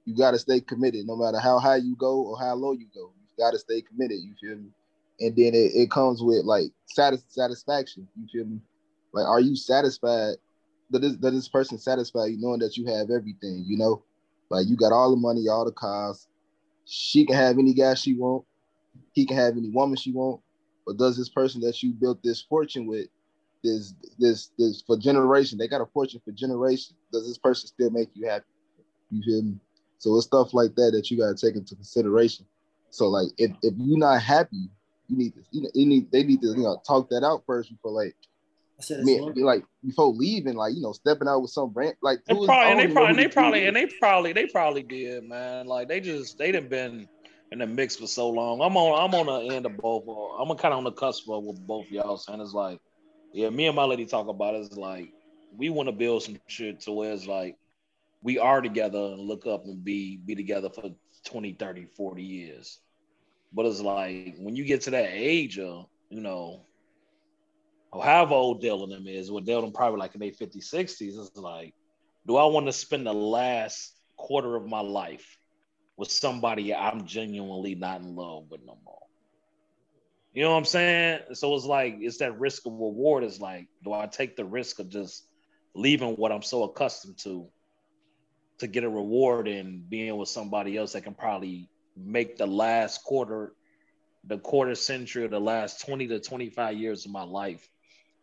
S2: You got to stay committed, no matter how high you go or how low you go. You got to stay committed. You feel me? and then it, it comes with like satis- satisfaction. You feel me? Like, are you satisfied? That this this person satisfied you knowing that you have everything? You know, like you got all the money, all the cars. She can have any guy she want. He can have any woman she want. But does this person that you built this fortune with, this this this for generation? They got a fortune for generation. Does this person still make you happy? You feel me? So it's stuff like that that you gotta take into consideration. So like if if you're not happy you need to, you know, you need they need to, you know, talk that out first before like,
S4: I said
S2: me, like before leaving, like you know, stepping out with some brand, like
S1: And
S2: who is-
S1: probably,
S2: I
S1: and they probably, and they probably, and they probably, they probably did, man. Like they just, they done been in the mix for so long. I'm on, I'm on the end of both. I'm kind of on the cusp of with both y'all saying it's like, yeah, me and my lady talk about it. It's like we want to build some shit to where it's like we are together and look up and be be together for 20, 30, 40 years. But it's like when you get to that age of, you know, or however old Dylan them is, well, Dylan probably like in their 50s, 60s, it's like, do I want to spend the last quarter of my life with somebody I'm genuinely not in love with no more? You know what I'm saying? So it's like it's that risk of reward. Is like, do I take the risk of just leaving what I'm so accustomed to to get a reward and being with somebody else that can probably make the last quarter, the quarter century the last 20 to 25 years of my life,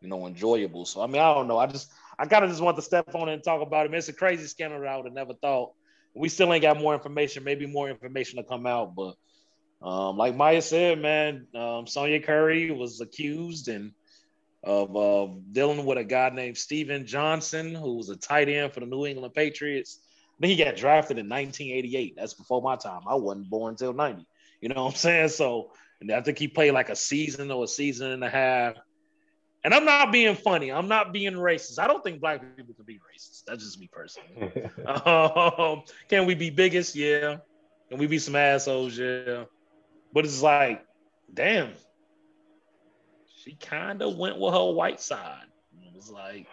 S1: you know, enjoyable. So I mean, I don't know. I just I kind of just want to step on it and talk about it. Man, it's a crazy scandal that I would have never thought. We still ain't got more information, maybe more information to come out, but um, like Maya said, man, um, Sonya Curry was accused and of uh, dealing with a guy named Steven Johnson, who was a tight end for the New England Patriots. Then he got drafted in 1988. That's before my time. I wasn't born until 90. You know what I'm saying? So I think he played like a season or a season and a half. And I'm not being funny. I'm not being racist. I don't think black people can be racist. That's just me personally. um, can we be biggest? Yeah. Can we be some assholes? Yeah. But it's like, damn, she kind of went with her white side. It was like,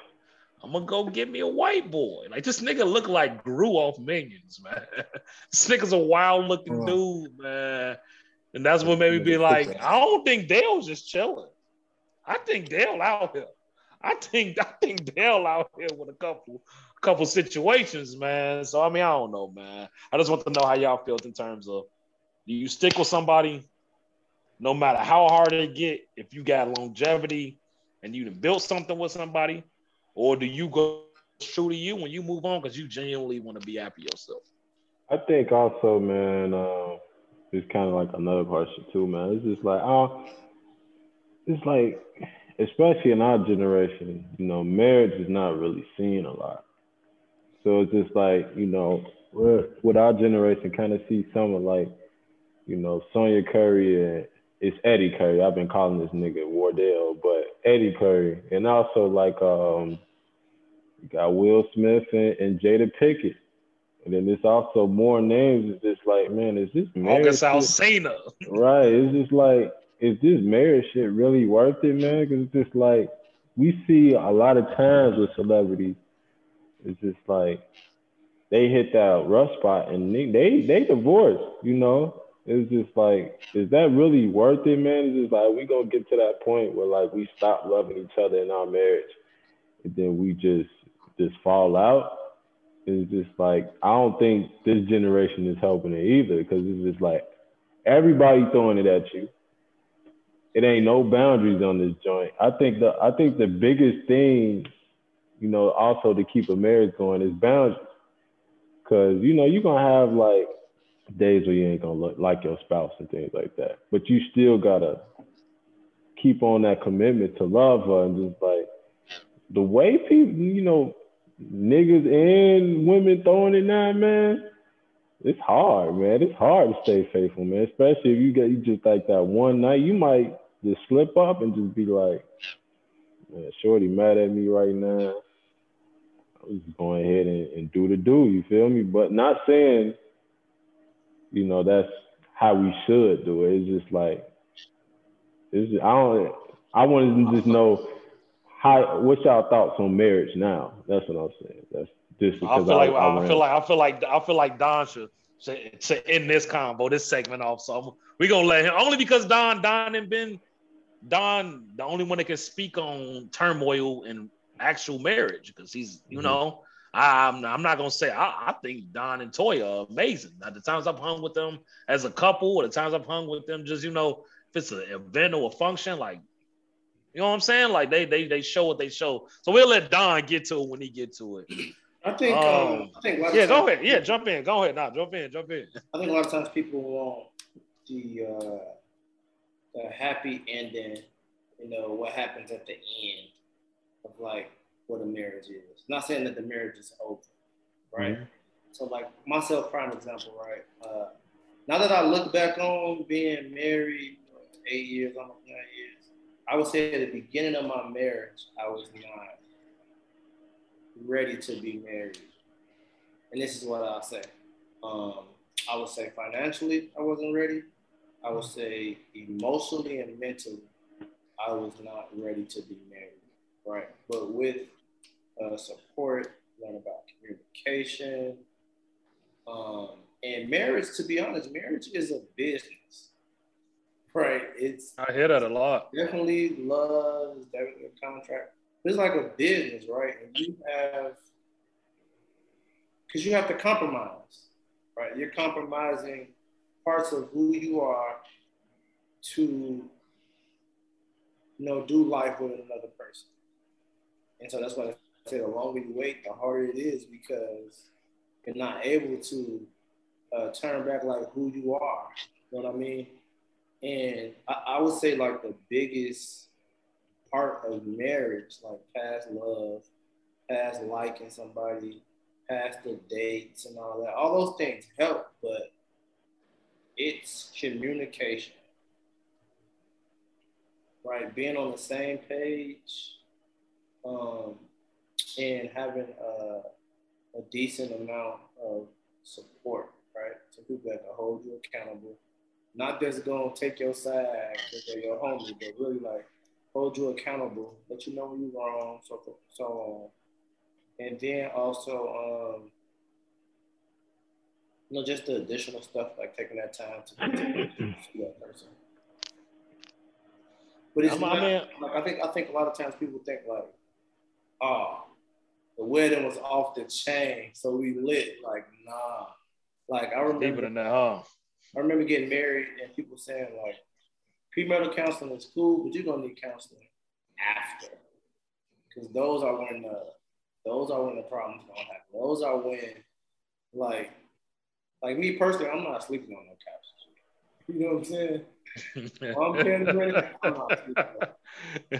S1: I'm gonna go get me a white boy. Like this nigga look like grew off minions, man. this nigga's a wild looking dude, man. And that's what made me be like, I don't think Dell's just chilling. I think Dell out here. I think I think Dell out here with a couple couple situations, man. So I mean, I don't know, man. I just want to know how y'all felt in terms of do you stick with somebody no matter how hard it get, if you got longevity and you built something with somebody, or do you go true to you when you move on because you genuinely want to be happy yourself?
S3: I think also, man, uh, it's kind of like another question too, man. It's just like, oh, it's like, especially in our generation, you know, marriage is not really seen a lot. So it's just like, you know, with our generation, kind of see some of like you know, Sonya Curry and it's Eddie Curry. I've been calling this nigga Wardell, but Eddie Curry, and also like um, got Will Smith and, and Jada Pinkett, and then there's also more names. It's just like, man, is this marriage?
S1: August Alsina.
S3: right? It's just like, is this marriage shit really worth it, man? Because it's just like we see a lot of times with celebrities. It's just like they hit that rough spot and they they, they divorce, you know it's just like, is that really worth it, man? It's just like we gonna get to that point where like we stop loving each other in our marriage, and then we just just fall out. It's just like I don't think this generation is helping it either, because it's just like everybody throwing it at you. It ain't no boundaries on this joint. I think the I think the biggest thing, you know, also to keep a marriage going is boundaries. Cause you know, you're gonna have like days where you ain't gonna look like your spouse and things like that. But you still gotta keep on that commitment to love her and just like the way people, you know, niggas and women throwing it now, man. It's hard, man. It's hard to stay faithful, man. Especially if you get you just like that one night, you might just slip up and just be like, man, Shorty mad at me right now. I was going ahead and, and do the do, you feel me? But not saying you know, that's how we should do it. It's just like, it's just, I don't, I want to just know how, what's y'all thoughts on marriage now? That's what I'm saying. That's just because
S1: I feel like I, I, I feel like I feel like I feel like Don should to end this combo, this segment off. So we're gonna let him only because Don, Don and Ben, Don, the only one that can speak on turmoil and actual marriage because he's, you mm-hmm. know, I'm, I'm not gonna say I, I, think Don and Toya are amazing. At the times I've hung with them as a couple, or the times I've hung with them, just you know, if it's an event or a function, like you know what I'm saying? Like they they they show what they show. So we'll let Don get to it when he get to it.
S7: I think. Um, um, I think.
S1: Yeah, go ahead. Yeah, jump in. Go ahead. Now, jump in. Jump in.
S7: I think a lot of times people want the uh, the happy ending. You know what happens at the end of like what a marriage is. Not saying that the marriage is over, right? Mm-hmm. So, like myself, prime example, right? Uh, now that I look back on being married eight years, almost nine years, I would say at the beginning of my marriage, I was not ready to be married.
S4: and this is what I'll say. Um, I would say financially, I wasn't ready. I would say emotionally and mentally, I was not ready to be married, right? But with uh, support, learn about communication, um, and marriage. To be honest, marriage is a business, right? It's
S1: I hear that a lot.
S4: definitely love is definitely a contract. It's like a business, right? And you have because you have to compromise, right? You're compromising parts of who you are to you know do life with another person. And so that's why say the longer you wait, the harder it is because you're not able to uh, turn back like who you are. You know what I mean? And I, I would say like the biggest part of marriage, like past love, past liking somebody, past the dates and all that, all those things help, but it's communication. Right, being on the same page, um, and having a, a decent amount of support, right? So people that can hold you accountable, not just gonna take your side because they're your homie, but really like hold you accountable, let you know when you're wrong, so so on. And then also, um, you know, just the additional stuff like taking that time to to know that person. But it's
S1: I'm- I
S4: not,
S1: mean-
S4: like I think I think a lot of times people think like, oh, the wedding was off the chain, so we lit. Like, nah. Like I
S1: Deeper
S4: remember
S1: than that, huh?
S4: I remember getting married and people saying like premarital counseling is cool, but you're gonna need counseling after. Because those are when the those are when the problems gonna happen. Those are when like like me personally, I'm not sleeping on no couch. You know what I'm saying? When I'm paying the rent, I'm not sleeping on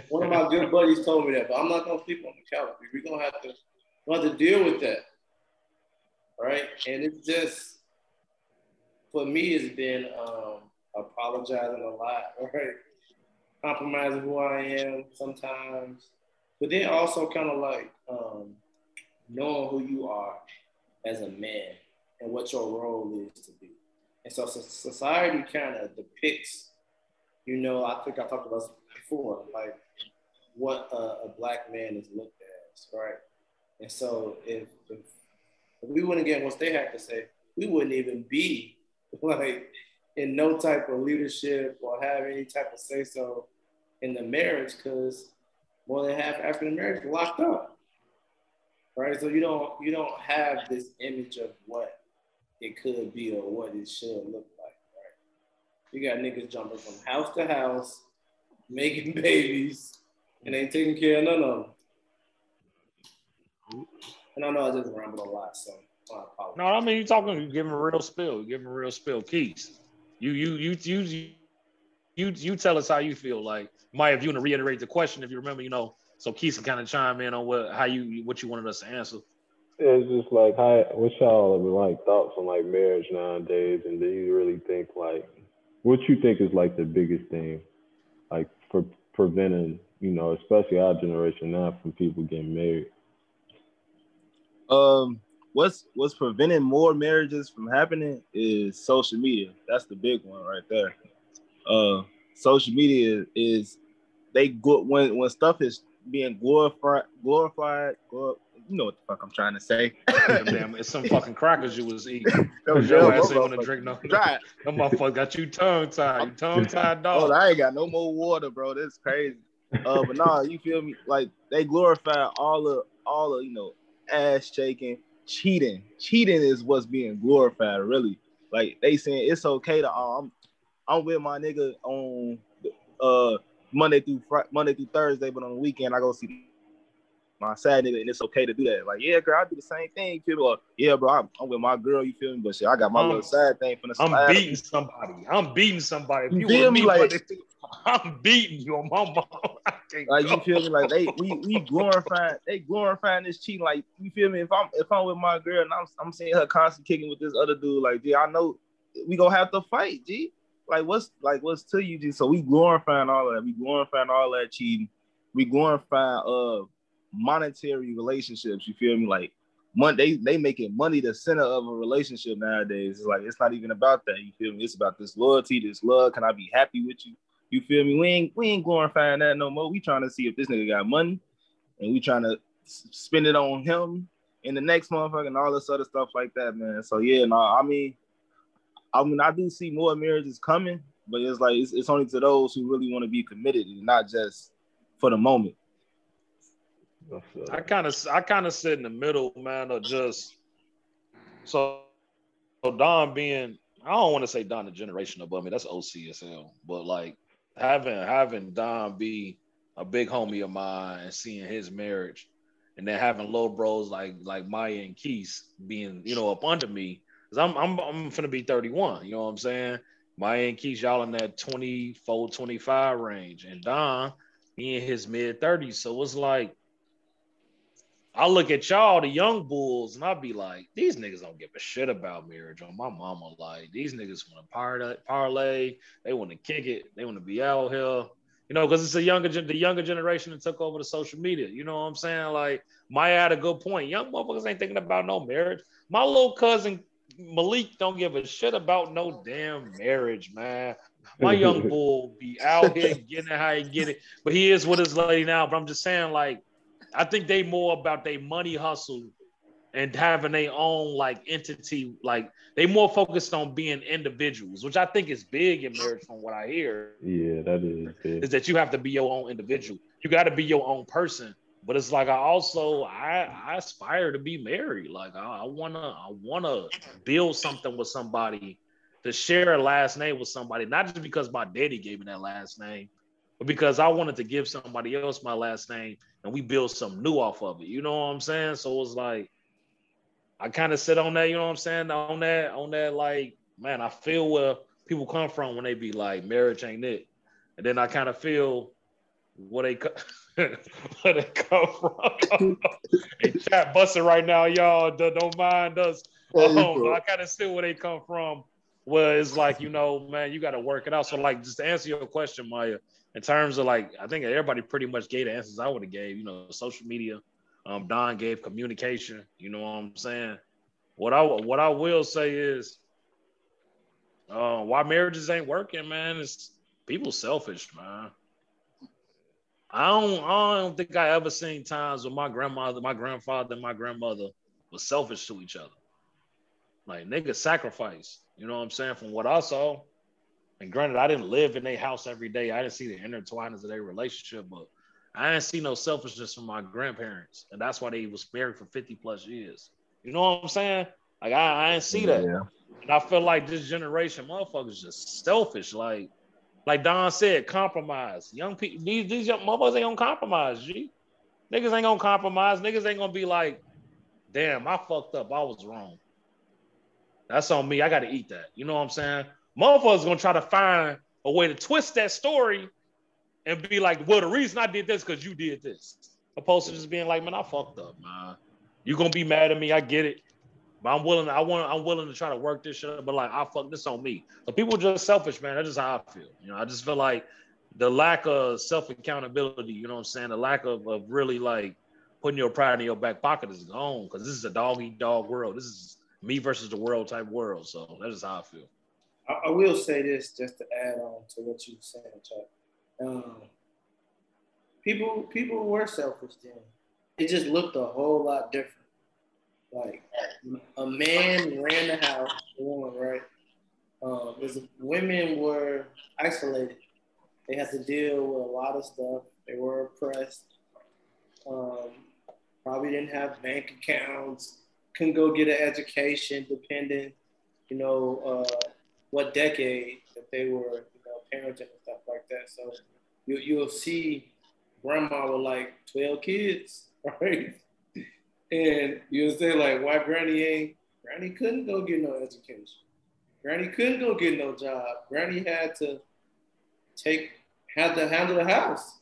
S4: one of my good buddies told me that, but I'm not gonna sleep on the couch. We're gonna have to, we have to deal with that, right? And it's just for me, it's been um, apologizing a lot, right? Compromising who I am sometimes, but then also kind of like um, knowing who you are as a man and what your role is to be. And so, so society kind of depicts, you know, I think I talked about this before, like what a, a black man is looked at as, right? And so if, if, if we wouldn't get what they had to say, we wouldn't even be like in no type of leadership or have any type of say so in the marriage because more than half African Americans locked up. Right. So you don't you don't have this image of what it could be or what it should look like, right? You got niggas jumping from house to house, making babies, and ain't taking care of none of them. And I know I just rambled a lot, so.
S1: No, I mean you're talking, you give him a real spill, you give him a real spill. Keys, you you you you you you tell us how you feel. Like, Maya, if you want to reiterate the question, if you remember, you know, so Keys can kind of chime in on what how you what you wanted us to answer.
S3: It's just like, how, what's y'all like thoughts on like marriage nowadays? And do you really think like, what you think is like the biggest thing, like for preventing, you know, especially our generation now from people getting married?
S2: Um, what's what's preventing more marriages from happening is social media. That's the big one right there. Uh, social media is they go when when stuff is being glorified, glorified, glor- you know what the fuck I'm trying to say.
S1: Damn, it's some fucking crackers you was eating.
S2: Yo,
S1: your
S2: yo,
S1: ass ain't
S2: motherfucker.
S1: gonna drink no. That motherfucker got you tongue tied. You tongue tied dog. Oh.
S2: I ain't got no more water, bro. That's crazy. Uh, but nah, you feel me? Like they glorify all of all of you know ass shaking, cheating. Cheating is what's being glorified, really. Like they saying it's okay to um, I'm with my nigga on uh Monday through Friday, Monday through Thursday, but on the weekend I go see my sad nigga, and it's okay to do that. Like, yeah, girl, I do the same thing. You feel me? Or, yeah, bro, I'm, I'm with my girl. You feel me? But shit, I got my
S1: Um,
S2: little sad thing from the side.
S1: I'm beating somebody. I'm beating somebody. If
S2: You
S1: you,
S2: feel me? Like-
S1: I'm beating you on my mom.
S2: Like you feel me? Like they we we glorifying they glorifying this cheating. Like you feel me? If I'm if I'm with my girl and I'm I'm seeing her constantly kicking with this other dude, like G, I know we gonna have to fight, G. Like what's like what's to you, G? So we glorifying all of that. We glorifying all that cheating. We glorifying uh monetary relationships. You feel me? Like money they they making money the center of a relationship nowadays. It's like it's not even about that. You feel me? It's about this loyalty, this love. Can I be happy with you? You feel me? We ain't we ain't glorifying that no more. We trying to see if this nigga got money, and we trying to spend it on him in the next motherfucker and all this other stuff like that, man. So yeah, no, I mean, I mean, I do see more marriages coming, but it's like it's, it's only to those who really want to be committed and not just for the moment.
S1: I kind of I kind of sit in the middle, man, of just so so Don being I don't want to say Don the generation above me. That's OCSL, but like having having Don be a big homie of mine and seeing his marriage, and then having low bros like like Maya and Keith being you know up under me, because I'm I'm I'm gonna be 31. You know what I'm saying? Maya and Keith, y'all in that 24, 25 range, and Don he in his mid 30s. So it's like I look at y'all, the young bulls, and I'll be like, these niggas don't give a shit about marriage. On my mama, like these niggas want to parlay, parlay, they want to kick it, they want to be out here, you know, because it's a younger the younger generation that took over the social media. You know what I'm saying? Like Maya had a good point. Young motherfuckers ain't thinking about no marriage. My little cousin Malik don't give a shit about no damn marriage, man. My young bull be out here getting it how he get it, but he is with his lady now. But I'm just saying, like I think they more about their money hustle and having their own like entity. Like they more focused on being individuals, which I think is big in marriage from what I hear.
S3: Yeah, that is big.
S1: Is that you have to be your own individual. You got to be your own person. But it's like I also I, I aspire to be married. Like I, I wanna I wanna build something with somebody to share a last name with somebody, not just because my daddy gave me that last name, because I wanted to give somebody else my last name and we build something new off of it. You know what I'm saying? So it's like I kind of sit on that, you know what I'm saying? On that, on that, like, man, I feel where people come from when they be like, marriage ain't it. And then I kind of feel where they where they come from. and chat busting right now, y'all. Don't mind us. Um, I kind of see where they come from. Where it's like, you know, man, you got to work it out. So, like, just to answer your question, Maya, in terms of like, I think everybody pretty much gave the answers I would have gave. You know, social media. Um, Don gave communication. You know what I'm saying? What I what I will say is, uh, why marriages ain't working, man. It's people selfish, man. I don't I don't think I ever seen times when my grandmother, my grandfather, and my grandmother was selfish to each other. Like niggas sacrifice. You know what I'm saying? From what I saw, and granted, I didn't live in their house every day. I didn't see the intertwinings of their relationship, but I didn't see no selfishness from my grandparents, and that's why they was married for 50 plus years. You know what I'm saying? Like I, I didn't see that,
S2: Yeah.
S1: and I feel like this generation, motherfuckers, just selfish. Like, like Don said, compromise. Young people, these these young motherfuckers ain't gonna compromise. G, niggas ain't gonna compromise. Niggas ain't gonna be like, damn, I fucked up. I was wrong. That's on me. I got to eat that. You know what I'm saying? Motherfuckers gonna try to find a way to twist that story and be like, well, the reason I did this because you did this. Opposed to just being like, man, I fucked up, man. You gonna be mad at me, I get it. But I'm willing, I want I'm willing to try to work this shit up, but like I fuck this on me. So people just selfish, man. That's just how I feel. You know, I just feel like the lack of self-accountability, you know what I'm saying? The lack of, of really like putting your pride in your back pocket is gone because this is a dog eat dog world. This is me versus the world type world. So that's just how I feel.
S4: I, I will say this just to add on to what you said, Chuck. Um, people people were selfish then. It just looked a whole lot different. Like a man ran the house, right? Um, women were isolated. They had to deal with a lot of stuff. They were oppressed. Um, probably didn't have bank accounts. Couldn't go get an education, depending, you know, uh, what decade that they were, you know, parenting and stuff like that. So you you'll see grandma with like 12 kids, right? And you'll say like, why granny ain't granny couldn't go get no education. Granny couldn't go get no job. Granny had to take had to handle the house.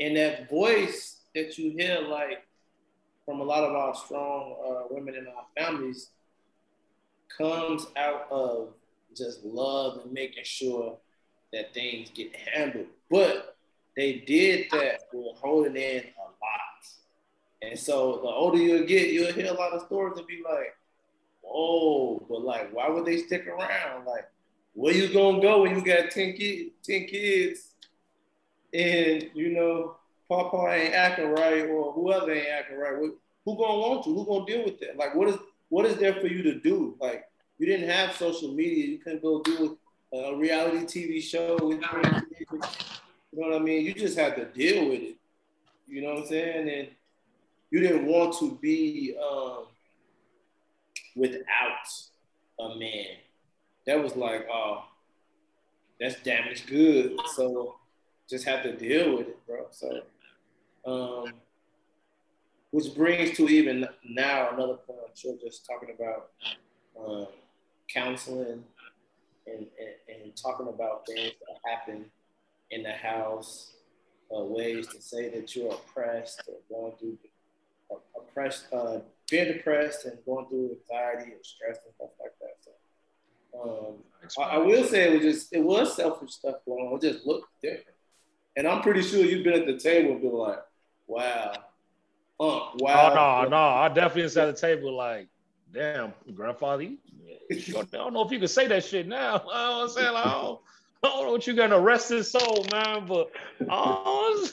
S4: And that voice that you hear like from a lot of our strong uh, women in our families comes out of just love and making sure that things get handled. But they did that with holding in a lot. And so the older you get, you'll hear a lot of stories and be like, "Oh, but like, why would they stick around? Like, where you gonna go when you got 10 kids, 10 kids, and you know, Papa ain't acting right, or whoever ain't acting right? Who, who gonna want you? Who gonna deal with that? Like, what is what is there for you to do? Like, you didn't have social media. You couldn't go do a reality TV show with you know what I mean? You just had to deal with it. You know what I'm saying? And you didn't want to be um, without a man. That was like, oh, that's damaged good. So just have to deal with it, bro. So, um, which brings to even now another point. I'm sure just talking about um, counseling and, and, and talking about things that happen in the house, uh, ways to say that you're oppressed or going through uh, oppressed, uh, being depressed and going through anxiety and stress and stuff like that. So, um, I, I, will say it was just it was selfish stuff going on. It just looked different, and I'm pretty sure you've been at the table and been like, "Wow, uh, wow."
S1: Oh no, no, I definitely sat at the table like, "Damn, grandfather, you, I don't know if you can say that shit now." I'm saying like, oh. I don't know what you got to arrest his soul, man, but oh,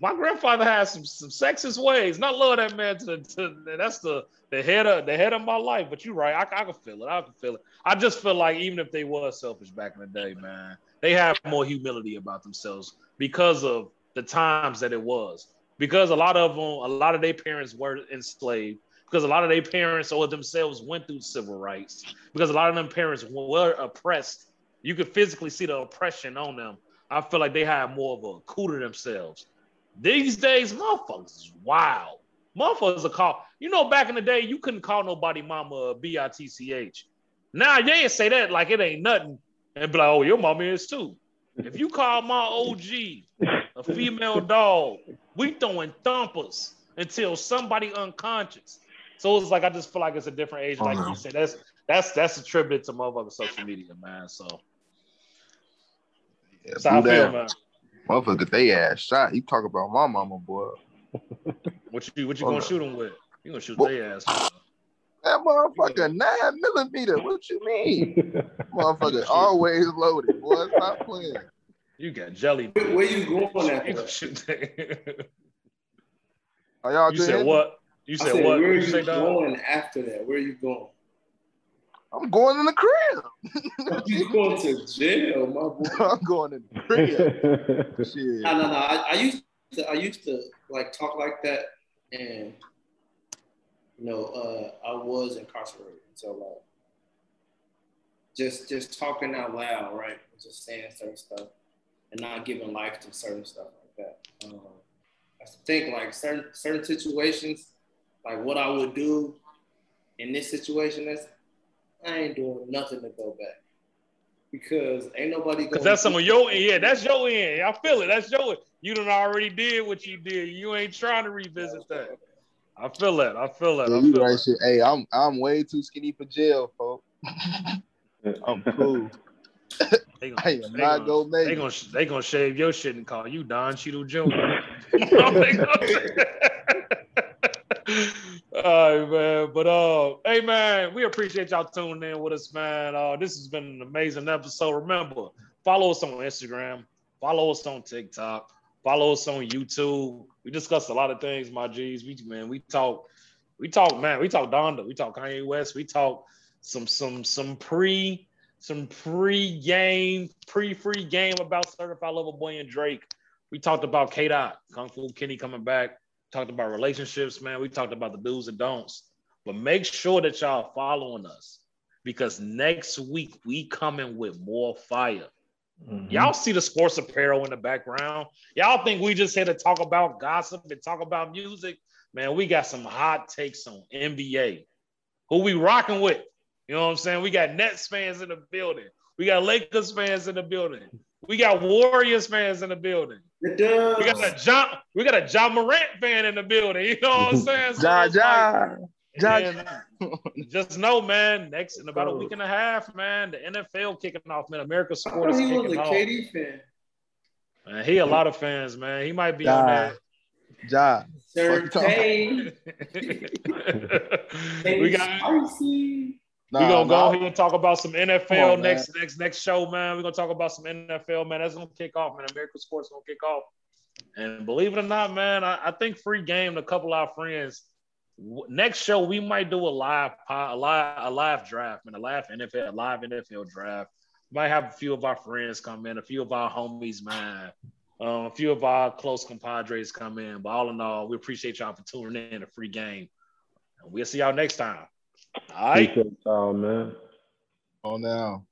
S1: my grandfather has some, some sexist ways. Not love that man to, to that's the the head of the head of my life. But you're right, I, I can feel it. I can feel it. I just feel like even if they were selfish back in the day, man, they have more humility about themselves because of the times that it was. Because a lot of them, a lot of their parents were enslaved. Because a lot of their parents or themselves went through civil rights. Because a lot of them parents were oppressed you could physically see the oppression on them. I feel like they had more of a coup to themselves. These days, motherfuckers is wild. Motherfuckers are call. You know, back in the day, you couldn't call nobody mama B I T C H. Now ain't say that like it ain't nothing, and be like, oh, your mama is too. If you call my OG a female dog, we throwing thumpers until somebody unconscious. So it's like I just feel like it's a different age. Like you uh-huh. said, that's that's that's attributed to motherfucker social media, man. So
S2: yeah, That's how I feel, man. Motherfucker, they ass shot. You talk about my mama, boy.
S1: what you what you gonna shoot them with? You gonna shoot their ass?
S2: That motherfucker nine millimeter. What you mean? motherfucker always loaded. Boy, stop playing.
S1: You got jelly.
S4: Where, where you going at? You
S1: shoot
S2: Are y'all
S1: you said what? You said,
S4: said
S1: what?
S4: Where are
S1: you,
S4: you
S1: say,
S4: going after that? Where are you going?
S2: I'm going in the crib.
S4: you going to jail, my boy.
S2: I'm going in the crib.
S4: Shit. No, no, no. I, I, used to, I used to like talk like that, and you know, uh, I was incarcerated, so like, just just talking out loud, right? Just saying certain stuff, and not giving life to certain stuff like that. Um, I think like certain certain situations, like what I would do in this situation, that's I ain't doing nothing to go back because ain't nobody.
S1: Because that's some of your yeah, that's your end. I feel it. That's your. You done already did what you did. You ain't trying to revisit that. I feel that. I feel that.
S2: Yeah,
S1: I feel
S2: you right. Shit. Hey, I'm I'm way too skinny for jail, folks. I'm cool.
S1: They gonna, I am not gonna, go They gonna they gonna shave your shit and call you Don Cheadle Jr. All right, man. But uh, hey man, we appreciate y'all tuning in with us, man. Uh, this has been an amazing episode. Remember, follow us on Instagram, follow us on TikTok, follow us on YouTube. We discuss a lot of things, my G's. We man, we talk, we talk, man, we talk Donda, we talk Kanye West, we talk some some some pre some pre-game, pre-free game about certified lover boy and Drake. We talked about K Dot, Kung Fu Kenny coming back talked about relationships, man. We talked about the do's and don'ts. But make sure that y'all following us because next week we coming with more fire. Mm-hmm. Y'all see the sports apparel in the background. Y'all think we just here to talk about gossip and talk about music? Man, we got some hot takes on NBA. Who we rocking with? You know what I'm saying? We got Nets fans in the building. We got Lakers fans in the building. We got Warriors fans in the building.
S4: It does.
S1: We got a John. We got a Ja Morant fan in the building. You know what I'm saying?
S2: So ja, ja.
S1: Ja. just know, man. Next in about a week and a half, man. The NFL kicking off, man. America sport is kicking off.
S4: KD fan.
S1: Man, he a lot of fans, man. He might be ja. on that.
S2: Ja.
S7: Sir
S2: Fuck
S1: we got
S7: spicy.
S2: Nah,
S1: We're gonna go
S2: nah.
S1: ahead and talk about some NFL
S2: on,
S1: next next next show, man. We're gonna talk about some NFL, man. That's gonna kick off, man. American sports gonna kick off. And believe it or not, man, I, I think free game to a couple of our friends. w- Next show we might do a live a live a live draft, man, a live NFL, a live NFL draft. Might have a few of our friends come in, a few of our homies, man. Um, a few of our close compadres come in. But all in all, we appreciate y'all for tuning in a free game. And we'll see y'all next time. All right.
S3: Appreciate y'all, man.
S2: On now.